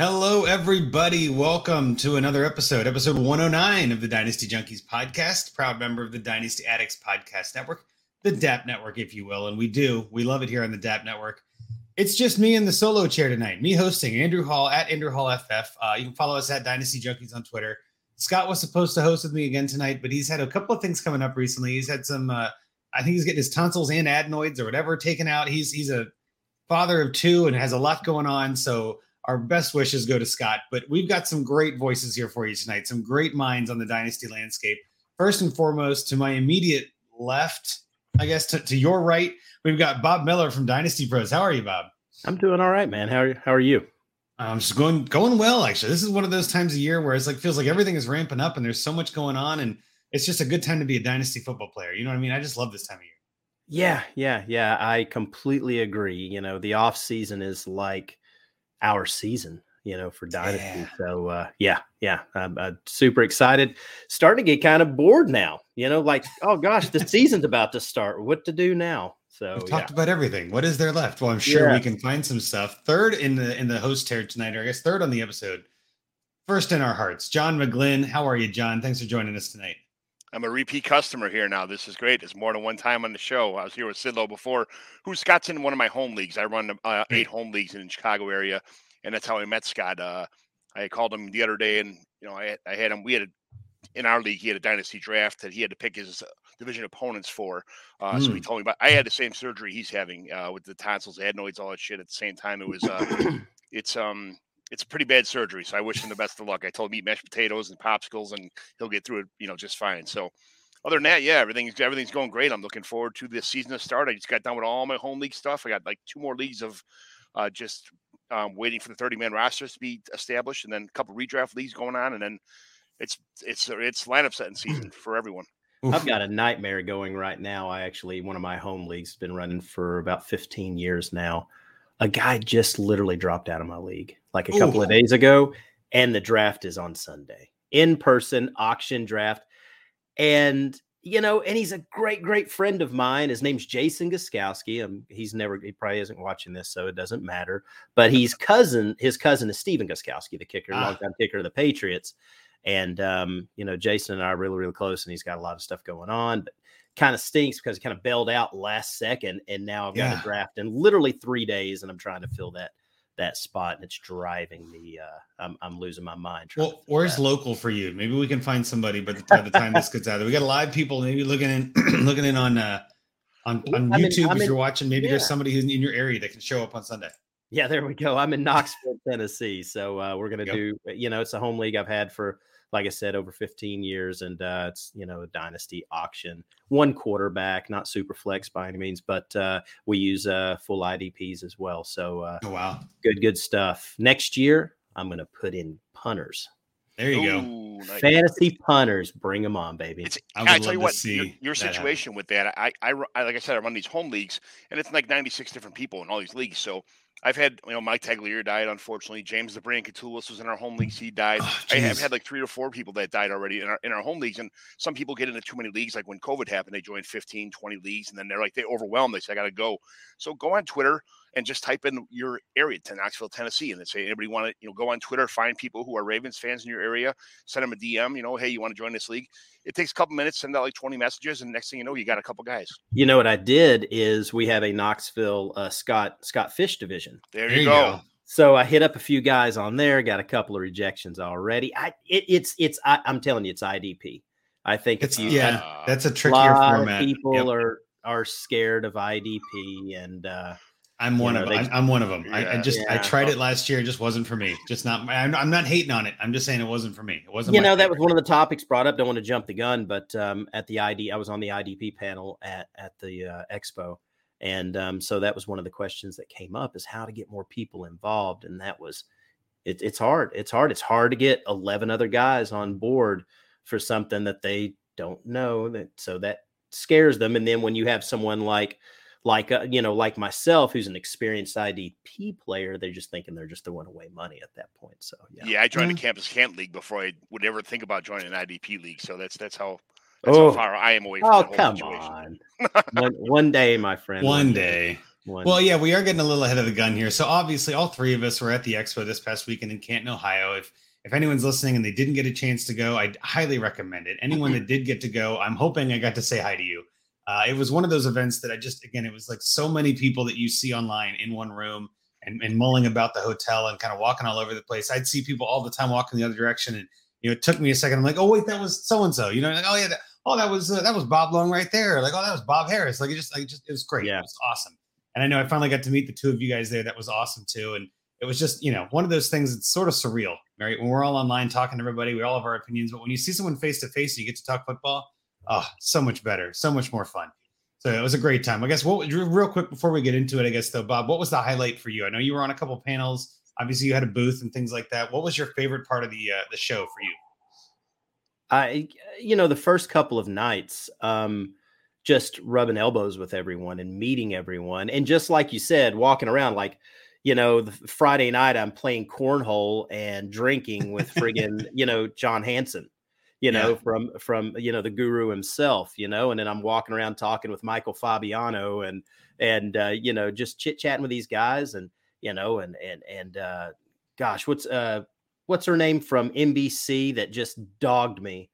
Hello, everybody. Welcome to another episode, episode 109 of the Dynasty Junkies podcast, proud member of the Dynasty Addicts Podcast Network, the DAP Network, if you will. And we do, we love it here on the DAP Network. It's just me in the solo chair tonight, me hosting Andrew Hall at Andrew Hall FF. Uh, you can follow us at Dynasty Junkies on Twitter. Scott was supposed to host with me again tonight, but he's had a couple of things coming up recently. He's had some, uh, I think he's getting his tonsils and adenoids or whatever taken out. He's he's a father of two and has a lot going on. So our best wishes go to Scott, but we've got some great voices here for you tonight, some great minds on the dynasty landscape. First and foremost, to my immediate left, I guess to, to your right, we've got Bob Miller from Dynasty Pros. How are you, Bob? I'm doing all right, man. How are you? How are you? I'm just going going well, actually. This is one of those times of year where it's like feels like everything is ramping up and there's so much going on, and it's just a good time to be a dynasty football player. You know what I mean? I just love this time of year. Yeah, yeah, yeah. I completely agree. You know, the off season is like our season, you know, for Dynasty. Yeah. So uh, yeah, yeah, I'm, I'm super excited. Starting to get kind of bored now. You know, like oh gosh, the season's about to start. What to do now? So We've yeah. talked about everything. What is there left? Well, I'm sure Yeah. we can find some stuff. Third in the in the host here tonight, or I guess third on the episode. First in our hearts, John McGlynn. How are you, John? Thanks for joining us tonight. I'm a repeat customer here now. This is great. It's more than one time on the show. I was here with Sidlow before, who Scott's in one of my home leagues. I run uh, eight home leagues in the Chicago area, and that's how I met Scott. Uh, I called him the other day, and you know, I, I had him. We had a, in our league, he had a dynasty draft that he had to pick his uh, division opponents for. Uh, So he Mm. told me about. I had the same surgery he's having uh, with the tonsils, adenoids, all that shit. At the same time, it was uh, it's um it's a pretty bad surgery. So I wish him the best of luck. I told him eat mashed potatoes and popsicles, and he'll get through it, you know, just fine. So other than that, yeah, everything's everything's going great. I'm looking forward to this season to start. I just got done with all my home league stuff. I got like two more leagues of uh, just um, waiting for the 30 man rosters to be established, and then a couple redraft leagues going on, and then it's it's it's lineup setting season for everyone. I've got a nightmare going right now. I actually one of my home leagues been running for about 15 years now. A guy just literally dropped out of my league like a couple of days ago, and the draft is on Sunday. In person auction draft. And you know, and he's a great, great friend of mine. His name's Jason Guskowski. Um, he's never, he probably isn't watching this, so it doesn't matter. But he's cousin, his cousin is Stephen Gostkowski, the kicker, Ah. longtime kicker of the Patriots. And um, you know, Jason and I are really, really close, and he's got a lot of stuff going on. But kind of stinks because he kind of bailed out last second, and now I've got Yeah. a draft in literally three days, and I'm trying to fill that that spot, and it's driving me. Uh, I'm I'm losing my mind. Well, where's that. local for you? Maybe we can find somebody. But by the time this gets out, there, we got a lot of people maybe looking in, looking in on uh, on, on I'm in- YouTube. I'm if in- you're watching, maybe there's somebody who's in your area that can show up on Sunday. Yeah, there we go. I'm in Knoxville, Tennessee. So uh, we're gonna do. You know, it's a home league I've had for, like I said, over 15 years, and uh, it's you know a dynasty auction. One quarterback, not super flex by any means, but uh, we use uh, full IDPs as well. So uh, Oh wow, good, good stuff. Next year, I'm gonna put in punters, there you go. Nice. fantasy punters. Bring them on, baby. It's, I I, tell love you to what, see your, your that happen. situation with that, I, I, I, like I said, I run these home leagues, and it's like 96 different people in all these leagues. So I've had, you know, Mike Tagliere died, unfortunately. James the Brain Catullus was in our home leagues. He died. Oh, I have had like three or four people that died already in our, in our home leagues. And some people get into too many leagues. Like when COVID happened, they joined 15, 20 leagues, and then they're like, they overwhelmed. They say, I got to go. So go on Twitter and just type in your area to Knoxville, Tennessee, and then say anybody want to you know go on Twitter, find people who are Ravens fans in your area, send them a DM. You know, hey, you want to join this league? It takes a couple minutes, send out like twenty messages, and next thing you know, you got a couple guys. You know what I did is we have a Knoxville uh, Scott Scott Fish division. There, there you, go. go. So I hit up a few guys on there, got a couple of rejections already. I it, it's it's I, am telling you, it's IDP. I think it's you, yeah, uh, that's a trickier format. people yep. are are scared of IDP, and uh, I'm one know, of them. I'm, I'm, one of them. Yeah, I, I, just yeah. I tried it last year. It just wasn't for me. Just not. I'm, I'm, not hating on it. I'm just saying it wasn't for me. It wasn't. You know, favorite. that was one of the topics brought up. Don't want to jump the gun, but um, at the ID, I was on the IDP panel at at the uh, expo, and um, so that was one of the questions that came up is how to get more people involved. And that was, it, it's hard. It's hard. It's hard to get 11 other guys on board for something that they don't know that. So that scares them. And then when you have someone like, like, uh, you know, like myself, who's an experienced IDP player, they're just thinking they're just throwing away money at that point. So yeah. Yeah. I joined mm-hmm. the campus camp league before I would ever think about joining an IDP league. So that's, that's how, that's oh. how far I am away from oh, come situation. on. one, one day, my friend. One, one day. day. One well, yeah, we are getting a little ahead of the gun here. So obviously, all three of us were at the expo this past weekend in Canton, Ohio. If if anyone's listening and they didn't get a chance to go, I highly recommend it. Anyone that did get to go, I'm hoping I got to say hi to you. Uh, it was one of those events that I just, again, it was like so many people that you see online in one room and, and mulling about the hotel and kind of walking all over the place. I'd see people all the time walking the other direction, and you know, it took me a second. I'm like, oh wait, that was so and so. You know, like, oh yeah, that, oh that was uh, that was Bob Long right there. Like, oh that was Bob Harris. Like it just, like just it was great. Yeah. It was awesome. And I know I finally got to meet the two of you guys there. That was awesome too. And it was just, you know, one of those things that's sort of surreal, right? When we're all online talking to everybody, we all have our opinions, but when you see someone face to face and you get to talk football, oh, so much better, so much more fun. So it was a great time. I guess what real quick before we get into it, I guess though, Bob, what was the highlight for you? I know you were on a couple panels. Obviously, you had a booth and things like that. What was your favorite part of the uh, the show for you? I, you know, the first couple of nights, um, just rubbing elbows with everyone and meeting everyone, and just like you said, walking around like you know, the Friday night I'm playing cornhole and drinking with friggin', you know, John Hansen, you know, yeah. from from you know the guru himself, you know, and then I'm walking around talking with Michael Fabiano and and uh, you know, just chit chatting with these guys and you know, and and and uh gosh, what's uh what's her name from NBC that just dogged me?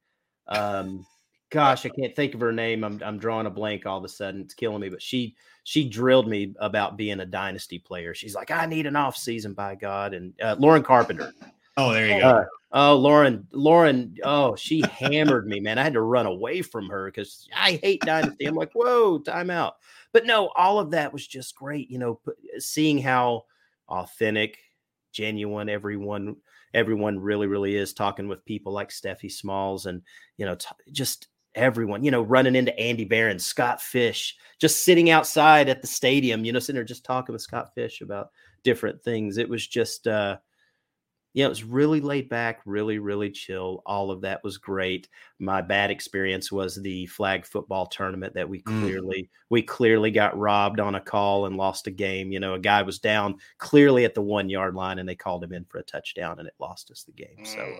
Um gosh, I can't think of her name. I'm I'm drawing a blank all of a sudden. It's killing me. But she she drilled me about being a dynasty player. She's like, I need an off season by God. And uh, Lauren Carpenter. Oh, there you go. Uh, oh, Lauren, Lauren. Oh, she hammered me, man. I had to run away from her because I hate dynasty. I'm like, whoa, time out. But no, all of that was just great. You know, seeing how authentic, genuine everyone everyone really really is talking with people like Steffi Smalls and you know t- just everyone, you know, running into Andy Barron, Scott Fish, just sitting outside at the stadium, you know, sitting there just talking with Scott Fish about different things. It was just, uh, yeah, it was really laid back, really, really chill. All of that was great. My bad experience was the flag football tournament that we mm. clearly mm. we clearly got robbed on a call and lost a game. You know, a guy was down clearly at the one yard line and they called him in for a touchdown and it lost us the game. So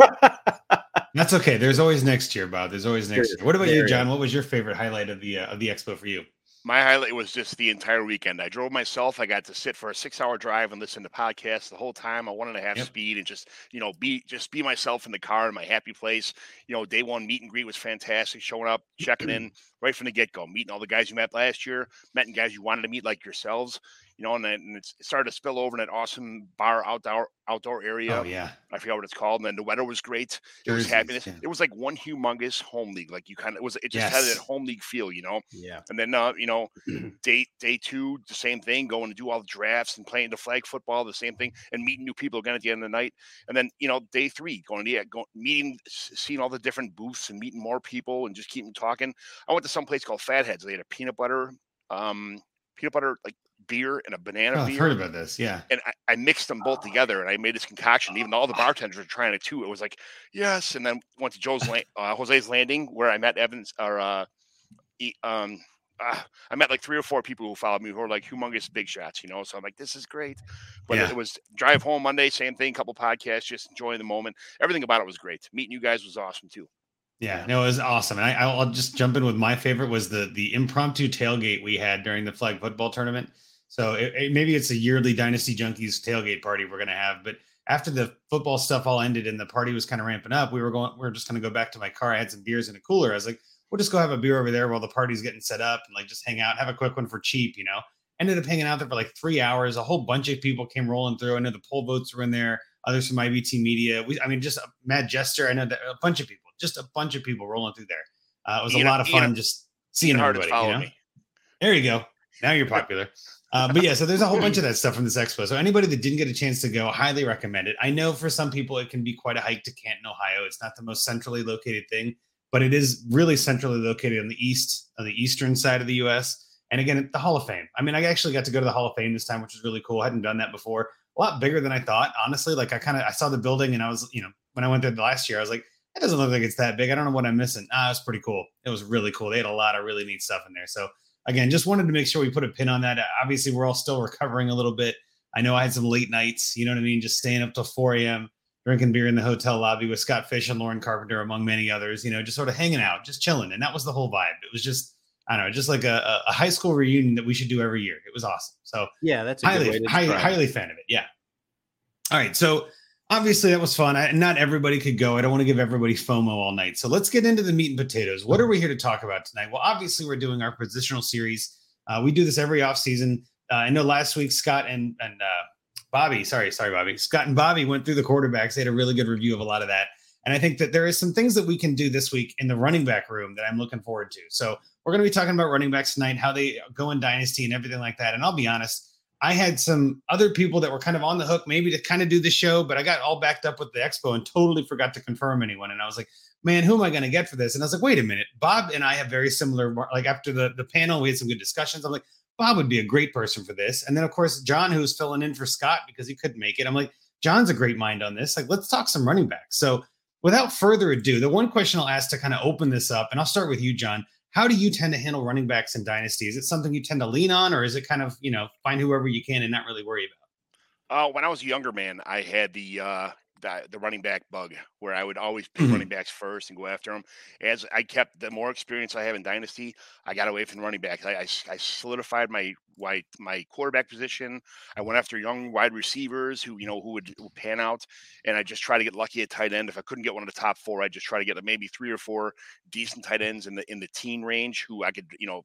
uh, that's okay. There's always next year, Bob. There's always next year. What about you, John? What was your favorite highlight of the uh, of the expo for you? My highlight was just the entire weekend. I drove myself. I got to sit for a six hour drive and listen to podcasts the whole time. I one and a half yep. speed and just, you know, be just be myself in the car in my happy place. You know, day one meet and greet was fantastic. Showing up, checking in right from the get go, meeting all the guys you met last year, meeting guys you wanted to meet like yourselves you know, and then and it started to spill over in that awesome bar outdoor outdoor area. Oh yeah, I forgot what it's called. And then the weather was great. It was happiness. Yeah. It was like one humongous home league. Like you kind of it was. It just yes. had that home league feel, you know. Yeah. And then uh, you know, day day two, the same thing. Going to do all the drafts and playing the flag football, the same thing, and meeting new people again at the end of the night. And then you know, day three, going to yeah, going meeting, seeing all the different booths and meeting more people and just keeping talking. I went to some place called Fatheads. They had a peanut butter um peanut butter like beer and a banana oh, beer. I've heard about this, yeah. And I, I, mixed them both together, and I made this concoction. Even though all the bartenders were trying it too, it was like yes. And then went to Joe's uh, Jose's Landing where I met Evans or uh, um. Uh, I met like three or four people who followed me who were like humongous big shots, you know. So I'm like, this is great. But yeah. it was drive home Monday, same thing, couple podcasts, just enjoying the moment. Everything about it was great. Meeting you guys was awesome too. Yeah, no, it was awesome. And I, will just jump in with my favorite was the the impromptu tailgate we had during the flag football tournament. So it, it, maybe it's a yearly Dynasty Junkies tailgate party we're going to have. But after the football stuff all ended and the party was kind of ramping up, we were going, we are just going to go back to my car. I had some beers in a cooler. I was like, we'll just go have a beer over there while the party's getting set up and like just hang out, have a quick one for cheap, you know. Ended up hanging out there for like three hours. A whole bunch of people came rolling through. I know the poll votes were in there. Others from IBT Media. We, I mean, just a Mad Jester. I know that a bunch of people, just a bunch of people rolling through there. Uh, it was Ian, a lot of fun Ian, just seeing everybody. You know? There you go. Now you're popular. Uh, but yeah, so there's a whole bunch of that stuff from this expo. So anybody that didn't get a chance to go, highly recommend it. I know for some people it can be quite a hike to Canton, Ohio. It's not the most centrally located thing, but it is really centrally located on the east, on the eastern side of the U.S. And again, the Hall of Fame. I mean, I actually got to go to the Hall of Fame this time, which was really cool. I hadn't done that before. A lot bigger than I thought, honestly. Like I kind of I saw the building and I was, you know, when I went there the last year, I was like, it doesn't look like it's that big. I don't know what I'm missing. Ah, it was pretty cool. It was really cool. They had a lot of really neat stuff in there. So again, just wanted to make sure we put a pin on that. Obviously, we're all still recovering a little bit. I know I had some late nights, you know what I mean? Just staying up till 4 a.m., drinking beer in the hotel lobby with Scott Fish and Lauren Carpenter, among many others, you know, just sort of hanging out, just chilling. And that was the whole vibe. It was just, I don't know, just like a, a high school reunion that we should do every year. It was awesome. So, yeah, that's highly, highly, highly fan of it. Yeah. All right. So, obviously that was fun. I, not everybody could go. I don't want to give everybody FOMO all night. So let's get into the meat and potatoes. What are we here to talk about tonight? Well, obviously we're doing our positional series. Uh, we do this every offseason. Uh, I know last week Scott and and uh, Bobby, sorry, sorry, Bobby, Scott and Bobby went through the quarterbacks. They had a really good review of a lot of that. And I think that there is some things that we can do this week in the running back room that I'm looking forward to. So we're going to be talking about running backs tonight, how they go in dynasty and everything like that. And I'll be honest, I had some other people that were kind of on the hook, maybe to kind of do the show, but I got all backed up with the expo and totally forgot to confirm anyone. And I was like, man, who am I going to get for this? And I was like, wait a minute. Bob and I have very similar, like after the, the panel, we had some good discussions. I'm like, Bob would be a great person for this. And then, of course, John, who's filling in for Scott because he couldn't make it. I'm like, John's a great mind on this. Like, let's talk some running backs. So, without further ado, the one question I'll ask to kind of open this up, and I'll start with you, John. How do you tend to handle running backs in dynasty? Is it something you tend to lean on, or is it kind of you know find whoever you can and not really worry about? Uh, when I was a younger man, I had the uh, the, the running back bug where I would always pick mm-hmm. running backs first and go after them. As I kept the more experience I have in dynasty, I got away from running backs. I, I, I solidified my, my my quarterback position. I went after young wide receivers who you know who would, would pan out, and I just try to get lucky at tight end. If I couldn't get one of the top four, I just try to get maybe three or four decent tight ends in the in the teen range who I could you know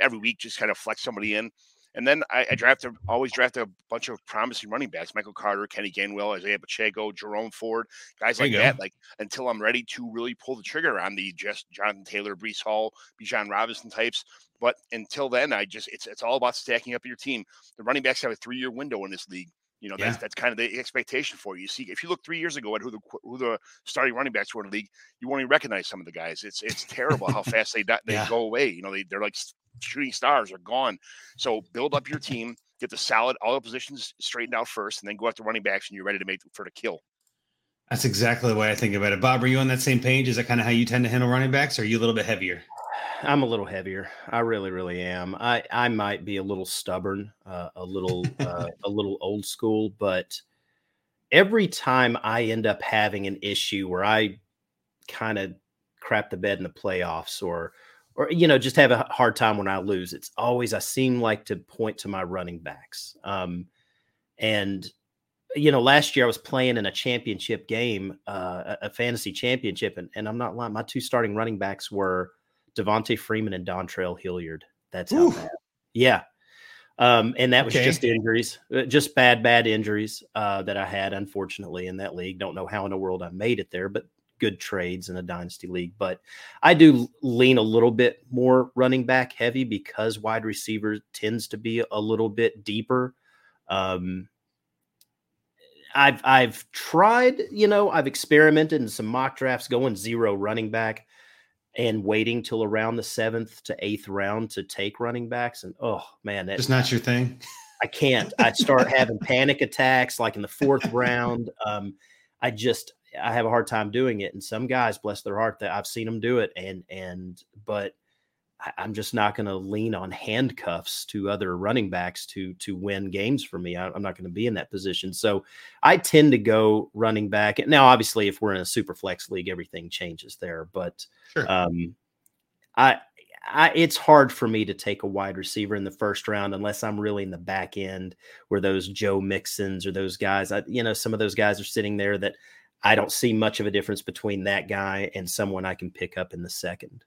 every week just kind of flex somebody in. And then I, I drafted, always drafted a bunch of promising running backs: Michael Carter, Kenny Gainwell, Isaiah Pacheco, Jerome Ford, guys like that. Like until I'm ready to really pull the trigger on the just Jonathan Taylor, Breece Hall, Bijan Robinson types. But until then, I just it's it's all about stacking up your team. The running backs have a three year window in this league. You know, that's yeah. that's kind of the expectation for you. See, if you look three years ago at who the who the starting running backs were in the league, you won't even recognize some of the guys. It's it's terrible how fast they they yeah. go away. You know, they they're like shooting stars are gone. So build up your team, get the solid all the positions straightened out first, and then go after running backs, and you're ready to make for the kill. That's exactly the way I think about it. Bob, are you on that same page? Is that kind of how you tend to handle running backs, or are you a little bit heavier? I'm a little heavier. I really, really am. I I might be a little stubborn, uh, a little uh, a little old school, but every time I end up having an issue where I kind of crap the bed in the playoffs or or you know just have a hard time when I lose. It's always I seem like to point to my running backs. Um, and you know, last year I was playing in a championship game, uh, a fantasy championship, and, and I'm not lying. My two starting running backs were Devonta Freeman and Dontrell Hilliard. That's how bad. Yeah. Um, and that was okay. just injuries, uh, just bad, bad injuries uh, that I had, unfortunately, in that league. Don't know how in the world I made it there, but good trades in a dynasty league, but I do lean a little bit more running back heavy because wide receiver tends to be a little bit deeper. Um, I've I've tried, you know, I've experimented in some mock drafts going zero running back and waiting till around the seventh to eighth round to take running backs. And oh man, that's not your thing. I can't. I start having panic attacks like in the fourth round. Um, I just I have a hard time doing it. And some guys, bless their heart, that I've seen them do it. And and but I, am just not going to lean on handcuffs to other running backs to to win games for me. I, am not going to be in that position. So I tend to go running back. Now, obviously, if we're in a super flex league, everything changes there. But sure. um, I I, it's hard for me to take a wide receiver in the first round unless I'm really in the back end where those Joe Mixons or those guys, I, you know, some of those guys are sitting there that I don't see much of a difference between that guy and someone I can pick up in the second.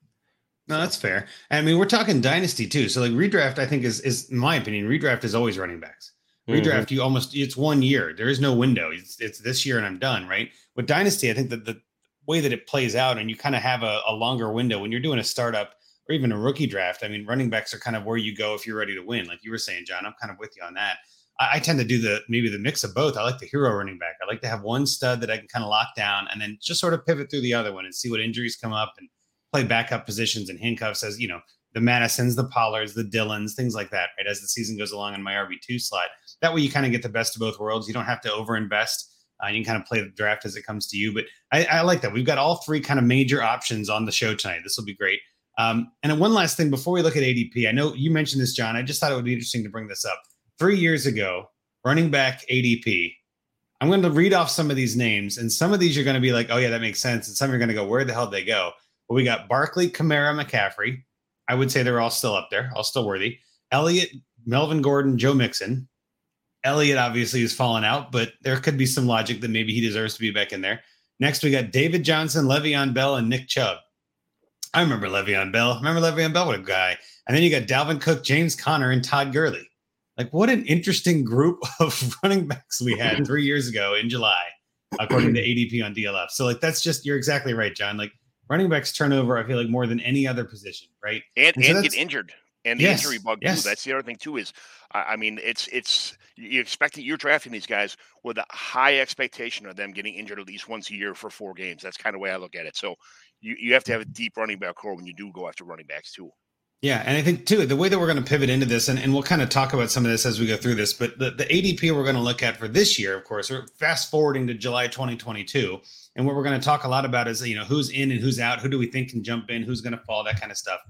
No, that's fair. I mean, we're talking dynasty too. So like redraft, I think is is in my opinion, redraft is always running backs. Redraft, mm-hmm. you almost it's one year. There is no window. It's it's this year and I'm done, right? With dynasty, I think that the way that it plays out and you kind of have a, a longer window when you're doing a startup or even a rookie draft. I mean, running backs are kind of where you go if you're ready to win. Like you were saying, John, I'm kind of with you on that. I, I tend to do the maybe the mix of both. I like the hero running back. I like to have one stud that I can kind of lock down and then just sort of pivot through the other one and see what injuries come up and play backup positions and handcuffs as you know the Mattisons, the Pollards, the Dillons, things like that. Right as the season goes along in my RB two slot. That way you kind of get the best of both worlds. You don't have to overinvest. Uh, you can kind of play the draft as it comes to you. But I, I like that. We've got all three kind of major options on the show tonight. This will be great. Um, and one last thing before we look at ADP, I know you mentioned this, John. I just thought it would be interesting to bring this up. Three years ago, running back ADP. I'm going to read off some of these names, and some of these you're going to be like, "Oh yeah, that makes sense," and some you're going to go, "Where the hell did they go?" But we got Barkley, Kamara, McCaffrey. I would say they're all still up there, all still worthy. Elliott, Melvin Gordon, Joe Mixon. Elliott obviously has fallen out, but there could be some logic that maybe he deserves to be back in there. Next, we got David Johnson, Le'Veon Bell, and Nick Chubb. I remember Le'Veon Bell. Remember Le'Veon Bell? What a guy. And then you got Dalvin Cook, James Conner, and Todd Gurley. Like, what an interesting group of running backs we had three years ago in July, according to ADP on DLF. So, like, that's just, you're exactly right, John. Like, running backs turnover, I feel like more than any other position, right? And, and, so get injured. And the yes, injury bug yes. too. That's the other thing too. Is I mean, it's it's you expect that you're drafting these guys with a high expectation of them getting injured at least once a year for four games. That's kind of the way I look at it. So you, you have to have a deep running back core when you do go after running backs too. Yeah, and I think too the way that we're going to pivot into this, and, and we'll kind of talk about some of this as we go through this, but the, the ADP we're going to look at for this year, of course, we're fast forwarding to July 2022. And what we're going to talk a lot about is, you know, who's in and who's out, who do we think can jump in, who's going to fall, that kind of stuff.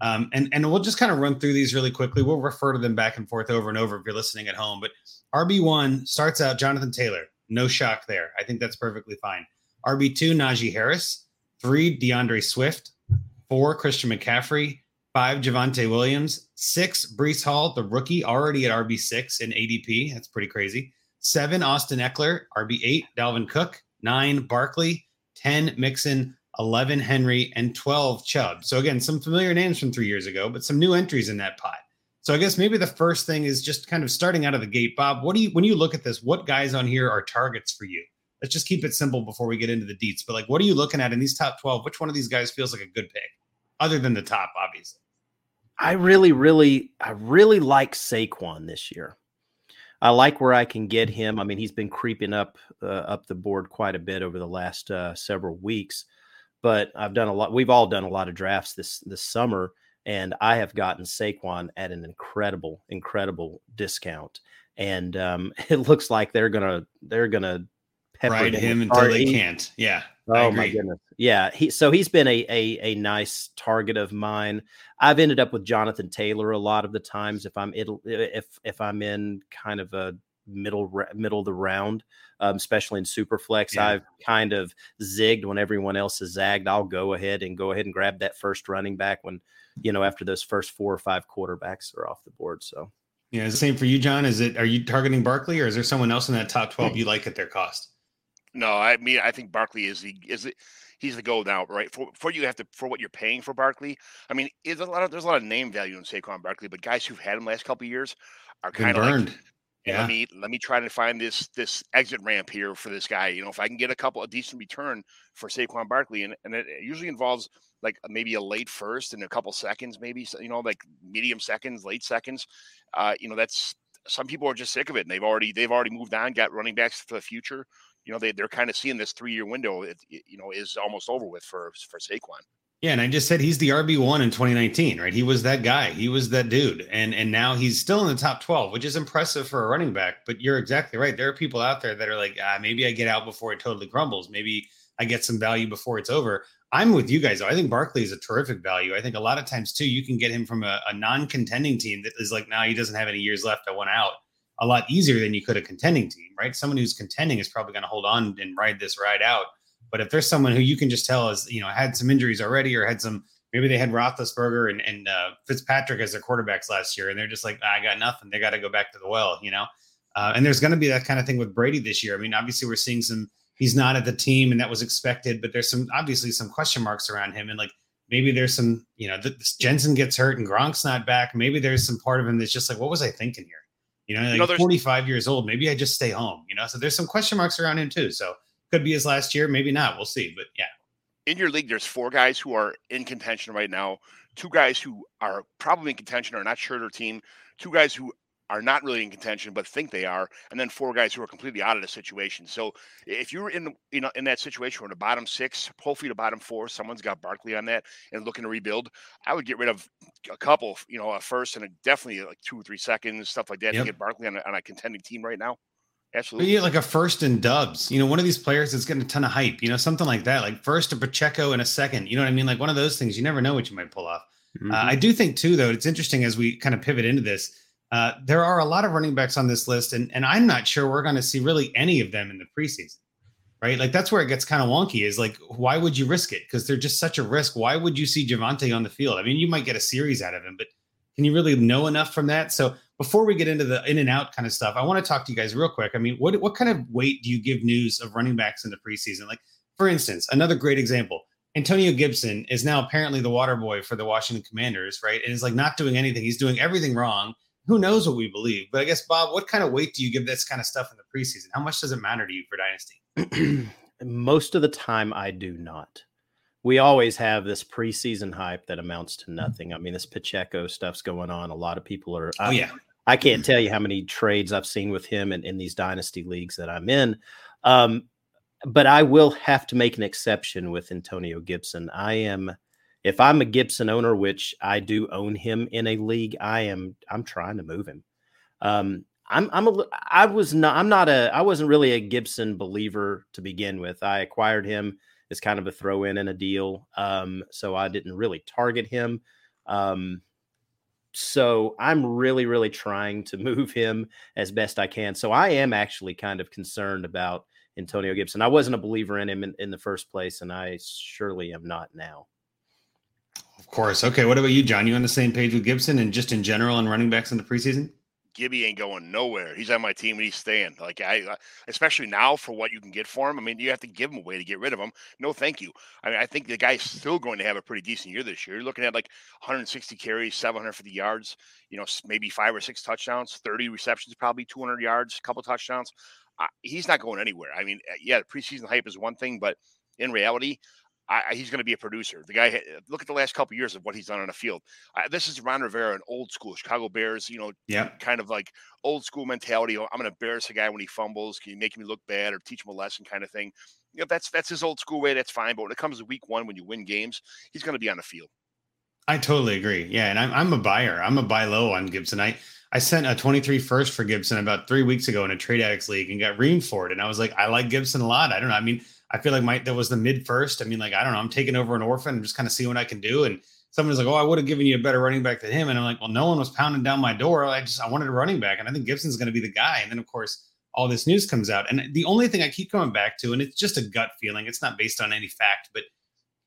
Um, and, and we'll just kind of run through these really quickly. We'll refer to them back and forth over and over if you're listening at home. But RB1 starts out Jonathan Taylor. No shock there. I think that's perfectly fine. RB2, Najee Harris. Three, D'Andre Swift. Four, Christian McCaffrey. Five, Javonte Williams. Six, Breece Hall, the rookie, already at RB6 in ADP. That's pretty crazy. Seven, Austin Ekeler, RB8, Dalvin Cook. Nine, Barkley. 10, Mixon. 11, Henry. And 12, Chubb. So, again, some familiar names from three years ago, but some new entries in that pot. So I guess maybe the first thing is just kind of starting out of the gate. Bob, what do you when you look at this, what guys on here are targets for you? Let's just keep it simple before we get into the deets. But like what are you looking at in these top 12? Which one of these guys feels like a good pick? Other than the top, obviously. I really, really, I really like Saquon this year. I like where I can get him. I mean, he's been creeping up uh, up the board quite a bit over the last uh, several weeks. But I've done a lot. We've all done a lot of drafts this this summer, and I have gotten Saquon at an incredible, incredible discount. And um, it looks like they're gonna they're gonna ride him until they can't. Yeah. Oh my goodness. Yeah. He so he's been a, a a nice target of mine. I've ended up with Jonathan Taylor a lot of the times if I'm if if I'm in kind of a middle middle of the round, um, especially in Superflex. Yeah. I've kind of zigged when everyone else has zagged. I'll go ahead and go ahead and grab that first running back when you know after those first four or five quarterbacks are off the board. So yeah, the same for you, John. Is it are you targeting Barkley or is there someone else in that top twelve you like at their cost? No, I mean I think Barkley is the is it he's the go now, right? For for you have to for what you're paying for Barkley. I mean, there's a lot of there's a lot of name value in Saquon Barkley, but guys who've had him last couple years are kind of like yeah. let me let me try to find this this exit ramp here for this guy. You know, if I can get a couple a decent return for Saquon Barkley, and, and it usually involves like maybe a late first and a couple seconds, maybe you know, like medium seconds, late seconds. Uh, you know, that's some people are just sick of it and they've already they've already moved on, got running backs for the future you know they they're kind of seeing this three year window. It, you know is almost over with for for Saquon. Yeah, and I just said he's the RB one in 2019, right? He was that guy. He was that dude, and and now he's still in the top 12, which is impressive for a running back. But you're exactly right. There are people out there that are like, ah, maybe I get out before it totally crumbles. Maybe I get some value before it's over. I'm with you guys. Though. I think Barkley is a terrific value. I think a lot of times too, you can get him from a, a non-contending team that is like, now nah, he doesn't have any years left. I want out a lot easier than you could a contending team, right? Someone who's contending is probably going to hold on and ride this ride out. But if there's someone who you can just tell is, you know, had some injuries already or had some maybe they had Roethlisberger and, and uh, Fitzpatrick as their quarterbacks last year, and they're just like, I got nothing. They got to go back to the well, you know. Uh, and there's going to be that kind of thing with Brady this year. I mean, obviously, we're seeing some. He's not at the team, and that was expected. But there's some obviously some question marks around him, and like maybe there's some, you know, this Jensen gets hurt and Gronk's not back. Maybe there's some part of him that's just like, what was I thinking here? You know, like you know, 45 years old. Maybe I just stay home. You know, so there's some question marks around him too. So could be his last year, maybe not. We'll see. But yeah, in your league, there's four guys who are in contention right now. Two guys who are probably in contention are not sure their team. Two guys who are not really in contention but think they are, and then four guys who are completely out of the situation. So if you're in you know in that situation where the bottom six, hopefully the bottom four, someone's got Barkley on that and looking to rebuild, I would get rid of a couple, you know, a first and a, definitely like two or three seconds, stuff like that yep. to get Barkley on a, on a contending team right now. Absolutely. yeah, like a first and dubs. You know, one of these players that's getting a ton of hype. You know, something like that. Like first to Pacheco and a second. You know what I mean? Like one of those things. You never know what you might pull off. Mm-hmm. Uh, I do think too, though, it's interesting as we kind of pivot into this. Uh, there are a lot of running backs on this list, and and I'm not sure we're going to see really any of them in the preseason. Right, like that's where it gets kind of wonky. Is like, why would you risk it? Because they're just such a risk. Why would you see Javonte on the field? I mean, you might get a series out of him, but can you really know enough from that? So before we get into the in and out kind of stuff, I want to talk to you guys real quick. I mean, what what kind of weight do you give news of running backs in the preseason? Like, for instance, another great example. Antonio Gibson is now apparently the water boy for the Washington Commanders, right? And is like not doing anything. He's doing everything wrong. Who knows what we believe? But I guess Bob, what kind of weight do you give this kind of stuff in the preseason? How much does it matter to you for Dynasty? Most of the time, I do not we always have this preseason hype that amounts to nothing. I mean, this Pacheco stuff's going on. A lot of people are. Oh yeah. I can't tell you how many trades I've seen with him in, in these dynasty leagues that I'm in. Um, but I will have to make an exception with Antonio Gibson. I am, if I'm a Gibson owner, which I do own him in a league, I am, I'm trying to move him. Um, I'm, I'm a, I was not, I'm not a, I wasn't really a Gibson believer to begin with. I acquired him as kind of a throw in and a deal. Um, so I didn't really target him. Um, so I'm really, really trying to move him as best I can. So I am actually kind of concerned about Antonio Gibson. I wasn't a believer in him in, in the first place, and I surely am not now. Of course. Okay. What about you, John? You on the same page with Gibson and just in general on running backs in the preseason? Gibby ain't going nowhere. He's on my team and he's staying. Like I, especially now for what you can get for him. I mean, you have to give him away to get rid of him. No, thank you. I mean, I think the guy's still going to have a pretty decent year this year. You're looking at like 160 carries, 750 yards. You know, maybe five or six touchdowns, 30 receptions, probably 200 yards, a couple touchdowns. Uh, he's not going anywhere. I mean, uh, yeah, preseason hype is one thing, but in reality, I, he's going to be a producer. The guy, look at the last couple of years of what he's done on the field. Uh, this is Ron Rivera, an old school Chicago Bears, you know, yeah, kind of like old school mentality. I'm going to embarrass a guy when he fumbles. Can you make me look bad or teach him a lesson, kind of thing. You know, that's that's his old school way. That's fine. But when it comes to week one, when you win games, he's going to be on the field. I totally agree. Yeah, and I'm I'm a buyer. I'm a buy low on Gibson. I I sent a 23 first for Gibson about three weeks ago in a trade addicts league and got reamed for it. And I was like, I like Gibson a lot. I don't know. I mean, I feel like my that was the mid first. I mean, like I don't know, I'm taking over an orphan and just kind of see what I can do. And someone's like, "Oh, I would have given you a better running back than him," and I'm like, "Well, no one was pounding down my door. I just I wanted a running back, and I think Gibson's going to be the guy." And then of course all this news comes out, and the only thing I keep coming back to, and it's just a gut feeling, it's not based on any fact, but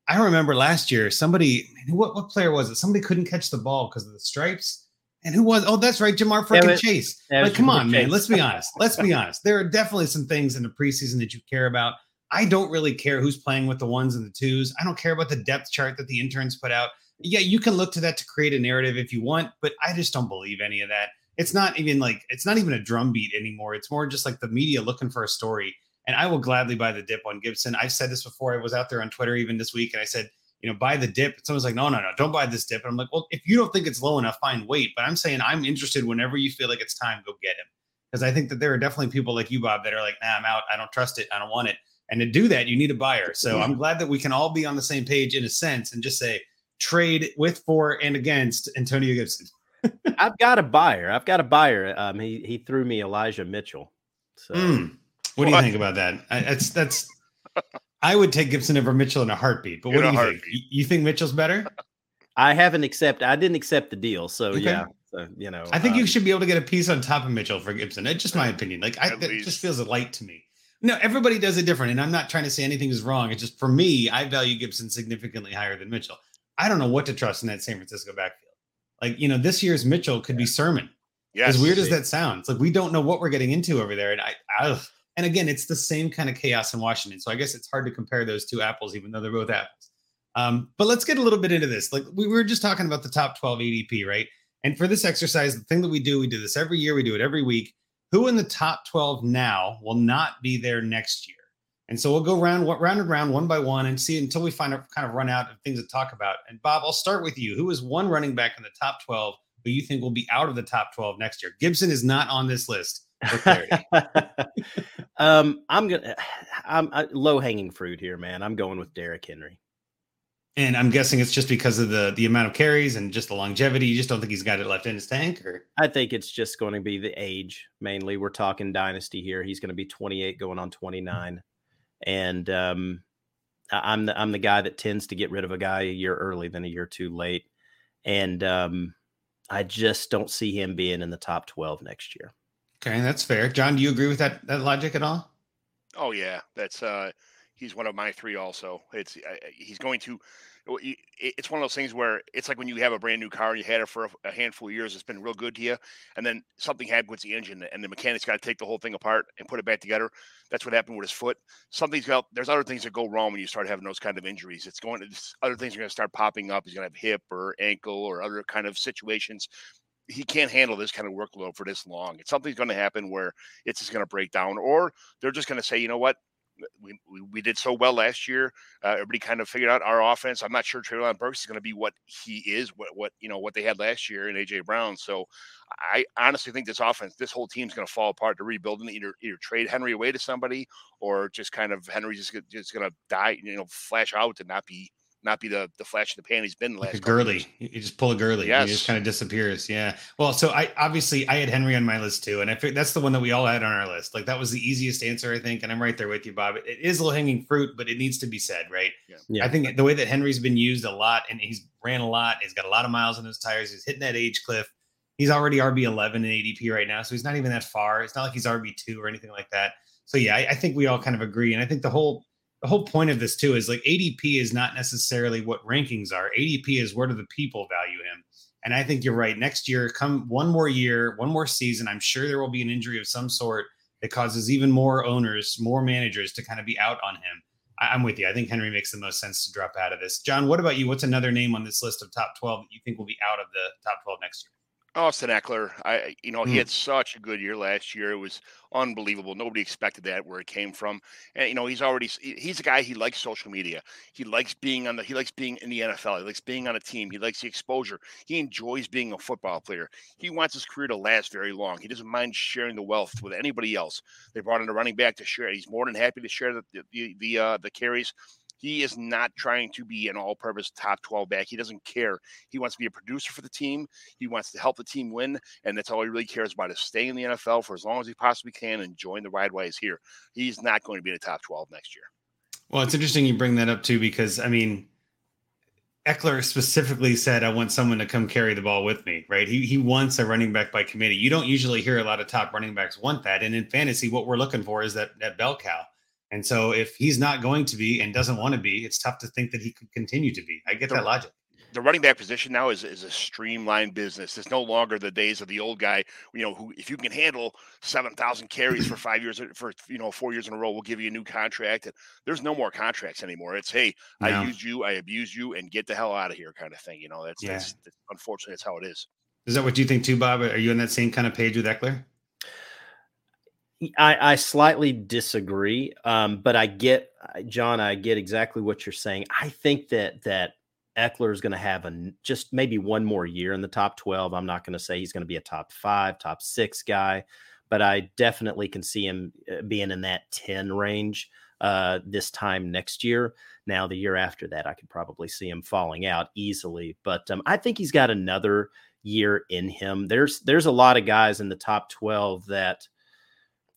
I remember last year somebody, what what player was it? Somebody couldn't catch the ball because of the stripes. And who was? Oh, that's right, Ja'Marr freaking Chase. Like, come on, Chase. man. Let's be honest. Let's be honest. There are definitely some things in the preseason that you care about. I don't really care who's playing with the ones and the twos. I don't care about the depth chart that the interns put out. Yeah, you can look to that to create a narrative if you want, but I just don't believe any of that. It's not even like it's not even a drumbeat anymore. It's more just like the media looking for a story. And I will gladly buy the dip on Gibson. I've said this before. I was out there on Twitter even this week, and I said, you know, buy the dip. And someone's like, no, no, no, don't buy this dip. And I'm like, well, if you don't think it's low enough, fine, wait. But I'm saying I'm interested whenever you feel like it's time, go get him. Because I think that there are definitely people like you, Bob, that are like, nah, I'm out. I don't trust it. I don't want it. And to do that, you need a buyer. So I'm glad that we can all be on the same page in a sense and just say trade with, for, and against Antonio Gibson. I've got a buyer. I've got a buyer. Um, he he threw me Elijah Mitchell. So mm. what, do you think about that? I, that's that's. I would take Gibson over Mitchell in a heartbeat. But what do you heartbeat. think? You think Mitchell's better? I haven't accepted. I didn't accept the deal. So okay. yeah. So, you know, I think um, you should be able to get a piece on top of Mitchell for Gibson. It's just my opinion. Like I, it just feels a light to me. No, everybody does it different, and I'm not trying to say anything is wrong. It's just for me, I value Gibson significantly higher than Mitchell. I don't know what to trust in that San Francisco backfield. Like, you know, this year's Mitchell could be Sermon. Yes. As weird as that sounds, like we don't know what we're getting into over there. And I, I and again, it's the same kind of chaos in Washington. So I guess it's hard to compare those two apples, even though they're both apples. Um, but let's get a little bit into this. Like we were just talking about the top 12 ADP, right? And for this exercise, the thing that we do, we do this every year, we do it every week. Who in the top 12 now will not be there next year? And so we'll go round, round and round, one by one, and see until we find a kind of run out of things to talk about. And Bob, I'll start with you. Who is one running back in the top 12 who you think will be out of the top 12 next year? Gibson is not on this list. um, I'm gonna, I'm low hanging fruit here, man. I'm going with Derrick Henry. And I'm guessing it's just because of the the amount of carries and just the longevity. You just don't think he's got it left in his tank, or I think it's just going to be the age mainly. We're talking dynasty here. He's going to be 28, going on 29 and um, I'm the I'm the guy that tends to get rid of a guy a year early than a year too late, and um, I just don't see him being in the top twelve next year. Okay, that's fair. John, do you agree with that that logic at all? Oh yeah, that's uh, he's one of my three. Also, it's uh, he's going to it's one of those things where it's like when you have a brand new car and you had it for a, handful of years, it's been real good to you, and then something happened with the engine, and the mechanic's got to take the whole thing apart and put it back together. That's what happened with his foot. Something's got there's other things that go wrong when you start having those kind of injuries. It's going to other things are going to start popping up. He's going to have hip or ankle or other kind of situations he can't handle this kind of workload for this long. It's something's going to happen where it's just going to break down, or they're just going to say, you know what, we, we, did so well last year. Uh, everybody kind of figured out our offense. I'm not sure Treylon Burks is going to be what he is, what what you know what they had last year in AJ Brown. So I honestly think this offense, this whole team's going to fall apart to rebuild and either either trade Henry away to somebody or just kind of Henry's just, just going to die, you know, flash out and not be not be the the flash in the pan he's been the last. Like a Gurley, you just pull a Gurley. yes. he just kind of disappears. Yeah. Well, so I obviously I had Henry on my list too, and I think that's the one that we all had on our list. Like that was the easiest answer, I think, and I'm right there with you, Bob. It is low hanging fruit, but it needs to be said, right? Yeah. yeah. I think the way that Henry's been used a lot, and he's ran a lot, he's got a lot of miles on his tires, he's hitting that age cliff. He's already RB 11 in ADP right now, so he's not even that far. It's not like he's RB two or anything like that. So yeah, I, I think we all kind of agree, and I think the whole the whole point of this too is like ADP is not necessarily what rankings are. ADP is where do the people value him. And I think you're right. Next year, come one more year, one more season, I'm sure there will be an injury of some sort that causes even more owners, more managers to kind of be out on him. I, am with you. I think Henry makes the most sense to drop out of this. John, what about you? What's another name on this list of top 12 that you think will be out of the top 12 next year? Austin Ekeler, I you know mm. he had such a good year last year. It was unbelievable. Nobody expected that where it came from. And you know he's already he's a guy he likes social media. He likes being on the he likes being in the NFL. He likes being on a team. He likes the exposure. He enjoys being a football player. He wants his career to last very long. He doesn't mind sharing the wealth with anybody else. They brought in a running back to share. He's more than happy to share the the the, uh, the carries he is not trying to be an all purpose top 12 back. He doesn't care. He wants to be a producer for the team. He wants to help the team win. And that's all he really cares about is staying in the NFL for as long as he possibly can and join the ride while he's here. He's not going to be in the top 12 next year. Well, it's interesting you bring that up too, because I mean, Ekeler specifically said, I want someone to come carry the ball with me, right? He, he wants a running back by committee. You don't usually hear a lot of top running backs want that. And in fantasy, what we're looking for is that, that bell cow. And so if he's not going to be and doesn't want to be, it's tough to think that he could continue to be. I get the, that logic. The running back position now is, is a streamlined business. It's no longer the days of the old guy, you know, who if you can handle 7,000 carries for 5 years uh, for you know, 4 years in a row, we'll give you a new contract. And there's no more contracts anymore. It's hey, no. I use you, I abuse you and get the hell out of here kind of thing, you know. That's, yeah. that's, that's unfortunately that's how it is. Is that what you think too, Bob? Are you on that same kind of page with Ekeler? I, I slightly disagree, um, but I get John. I get exactly what you're saying. I think that that Ekeler is going to have a just maybe one more year in the top 12. I'm not going to say he's going to be a top five, top six guy, but I definitely can see him uh, being in that 10 range uh, this time next year. Now, the year after that, I could probably see him falling out easily, but um, I think he's got another year in him. There's there's a lot of guys in the top 12 that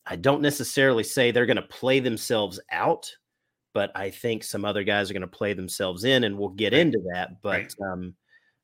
I don't necessarily say they're going to play themselves out, but I think some other guys are going to play themselves in, and we'll get right. into that. But right. um,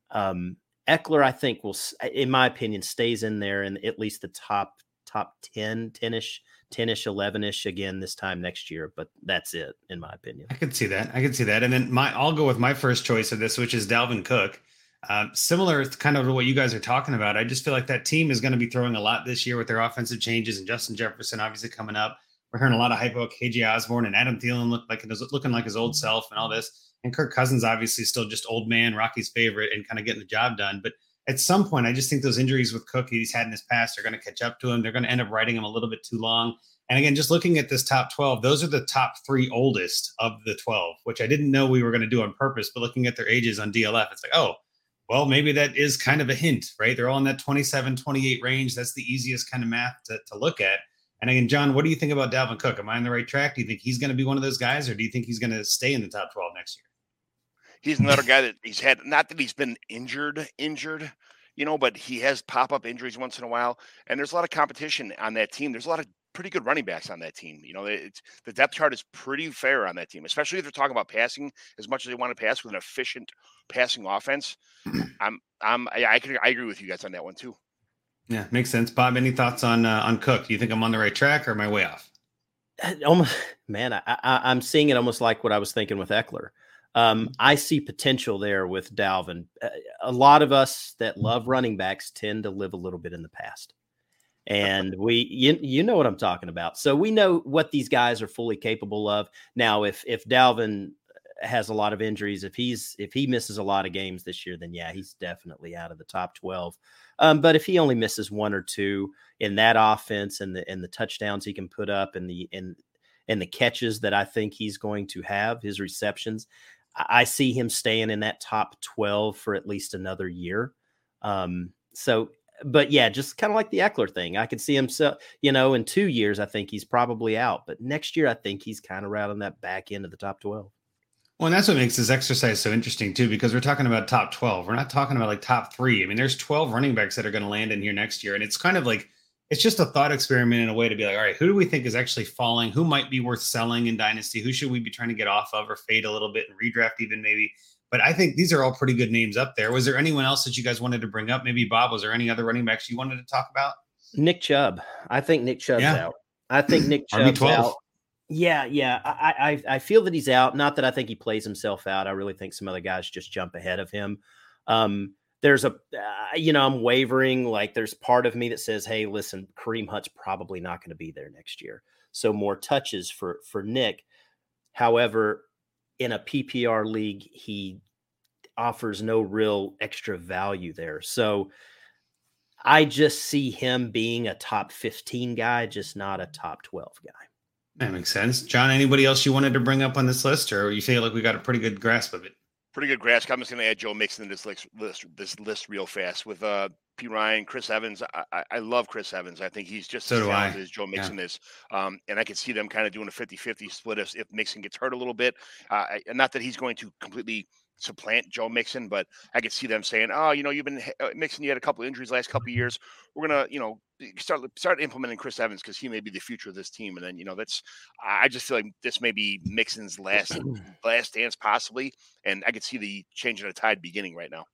um, Ekeler, I think, will, in my opinion, stays in there in at least the top top 10, 10ish, 10ish, 11ish again this time next year, but that's it in my opinion. I could see that. I could see that. And then my I'll go with my first choice of this, which is Dalvin Cook. Uh, similar kind of to what you guys are talking about. I just feel like that team is going to be throwing a lot this year with their offensive changes and Justin Jefferson obviously coming up. We're hearing a lot of hype about KJ Osborn and Adam Thielen look like looking like his old self and all this. And Kirk Cousins obviously still just old man, Rocky's favorite, and kind of getting the job done. But at some point, I just think those injuries with Cook he's had in his past are going to catch up to him. They're going to end up writing him a little bit too long. And again, just looking at this top 12, those are the top three oldest of the 12, which I didn't know we were going to do on purpose. But looking at their ages on DLF, it's like, oh, well, maybe that is kind of a hint, right? They're all in that 27, 28 range. That's the easiest kind of math to, to look at. And again, John, what do you think about Dalvin Cook? Am I on the right track? Do you think he's going to be one of those guys, or do you think he's going to stay in the top 12 next year? He's another guy that he's had, not that he's been injured, injured, you know, but he has pop up injuries once in a while. And there's a lot of competition on that team. There's a lot of pretty good running backs on that team. You know, it's the depth chart is pretty fair on that team, especially if they're talking about passing as much as they want to pass with an efficient passing offense. I'm, I'm, I, I can, I agree with you guys on that one too. Yeah, makes sense. Bob, any thoughts on uh, on Cook? Do you think I'm on the right track or am I way off? Almost, man, I, I, am seeing it almost like what I was thinking with Ekeler. Um, I see potential there with Dalvin. Uh, a lot of us that love running backs tend to live a little bit in the past, and we, you, you know what I'm talking about. So we know what these guys are fully capable of. Now, if if Dalvin has a lot of injuries, if he's if he misses a lot of games this year, then yeah, he's definitely out of the top twelve. Um, but if he only misses one or two in that offense and the and the touchdowns he can put up and the and and the catches that I think he's going to have, his receptions, I see him staying in that top 12 for at least another year. Um, so, but yeah, just kind of like the Ekeler thing. I could see him, you know, in two years, I think he's probably out. But next year, I think he's kind of on that back end of the top 12. Well, and that's what makes this exercise so interesting too, because we're talking about top 12. We're not talking about like top three. I mean, there's 12 running backs that are going to land in here next year. And it's kind of like, it's just a thought experiment in a way to be like, all right, who do we think is actually falling? Who might be worth selling in Dynasty? Who should we be trying to get off of or fade a little bit and redraft even maybe? But I think these are all pretty good names up there. Was there anyone else that you guys wanted to bring up? Maybe Bob, was there any other running backs you wanted to talk about? Nick Chubb. I think Nick Chubb's yeah. out. I think Nick Chubb's out. Yeah, yeah. I, I I feel that he's out. Not that I think he plays himself out. I really think some other guys just jump ahead of him. Um, there's a, uh, you know, I'm wavering. Like there's part of me that says, hey, listen, Kareem Hunt's probably not going to be there next year. So more touches for for Nick. However, in a PPR league, he offers no real extra value there. So I just see him being a top 15 guy, just not a top 12 guy. That makes sense. John, anybody else you wanted to bring up on this list, or you feel like we got a pretty good grasp of it? Pretty good grasp. I'm just going to add Joe Mixon to this list, list, this list real fast with uh, Ryan, Chris Evans. I, I, love Chris Evans. I think he's just so as talented as Joe Mixon yeah. is. Um, and I can see them kind of doing a 50 50 split if, if Mixon gets hurt a little bit. Uh, not that he's going to completely supplant Joe Mixon, but I could see them saying, "Oh, you know, you've been uh, Mixon. You had a couple injuries last couple years. We're gonna, you know, start start implementing Chris Evans because he may be the future of this team." And then, you know, that's I just feel like this may be Mixon's last last dance possibly, and I could see the change in the tide beginning right now.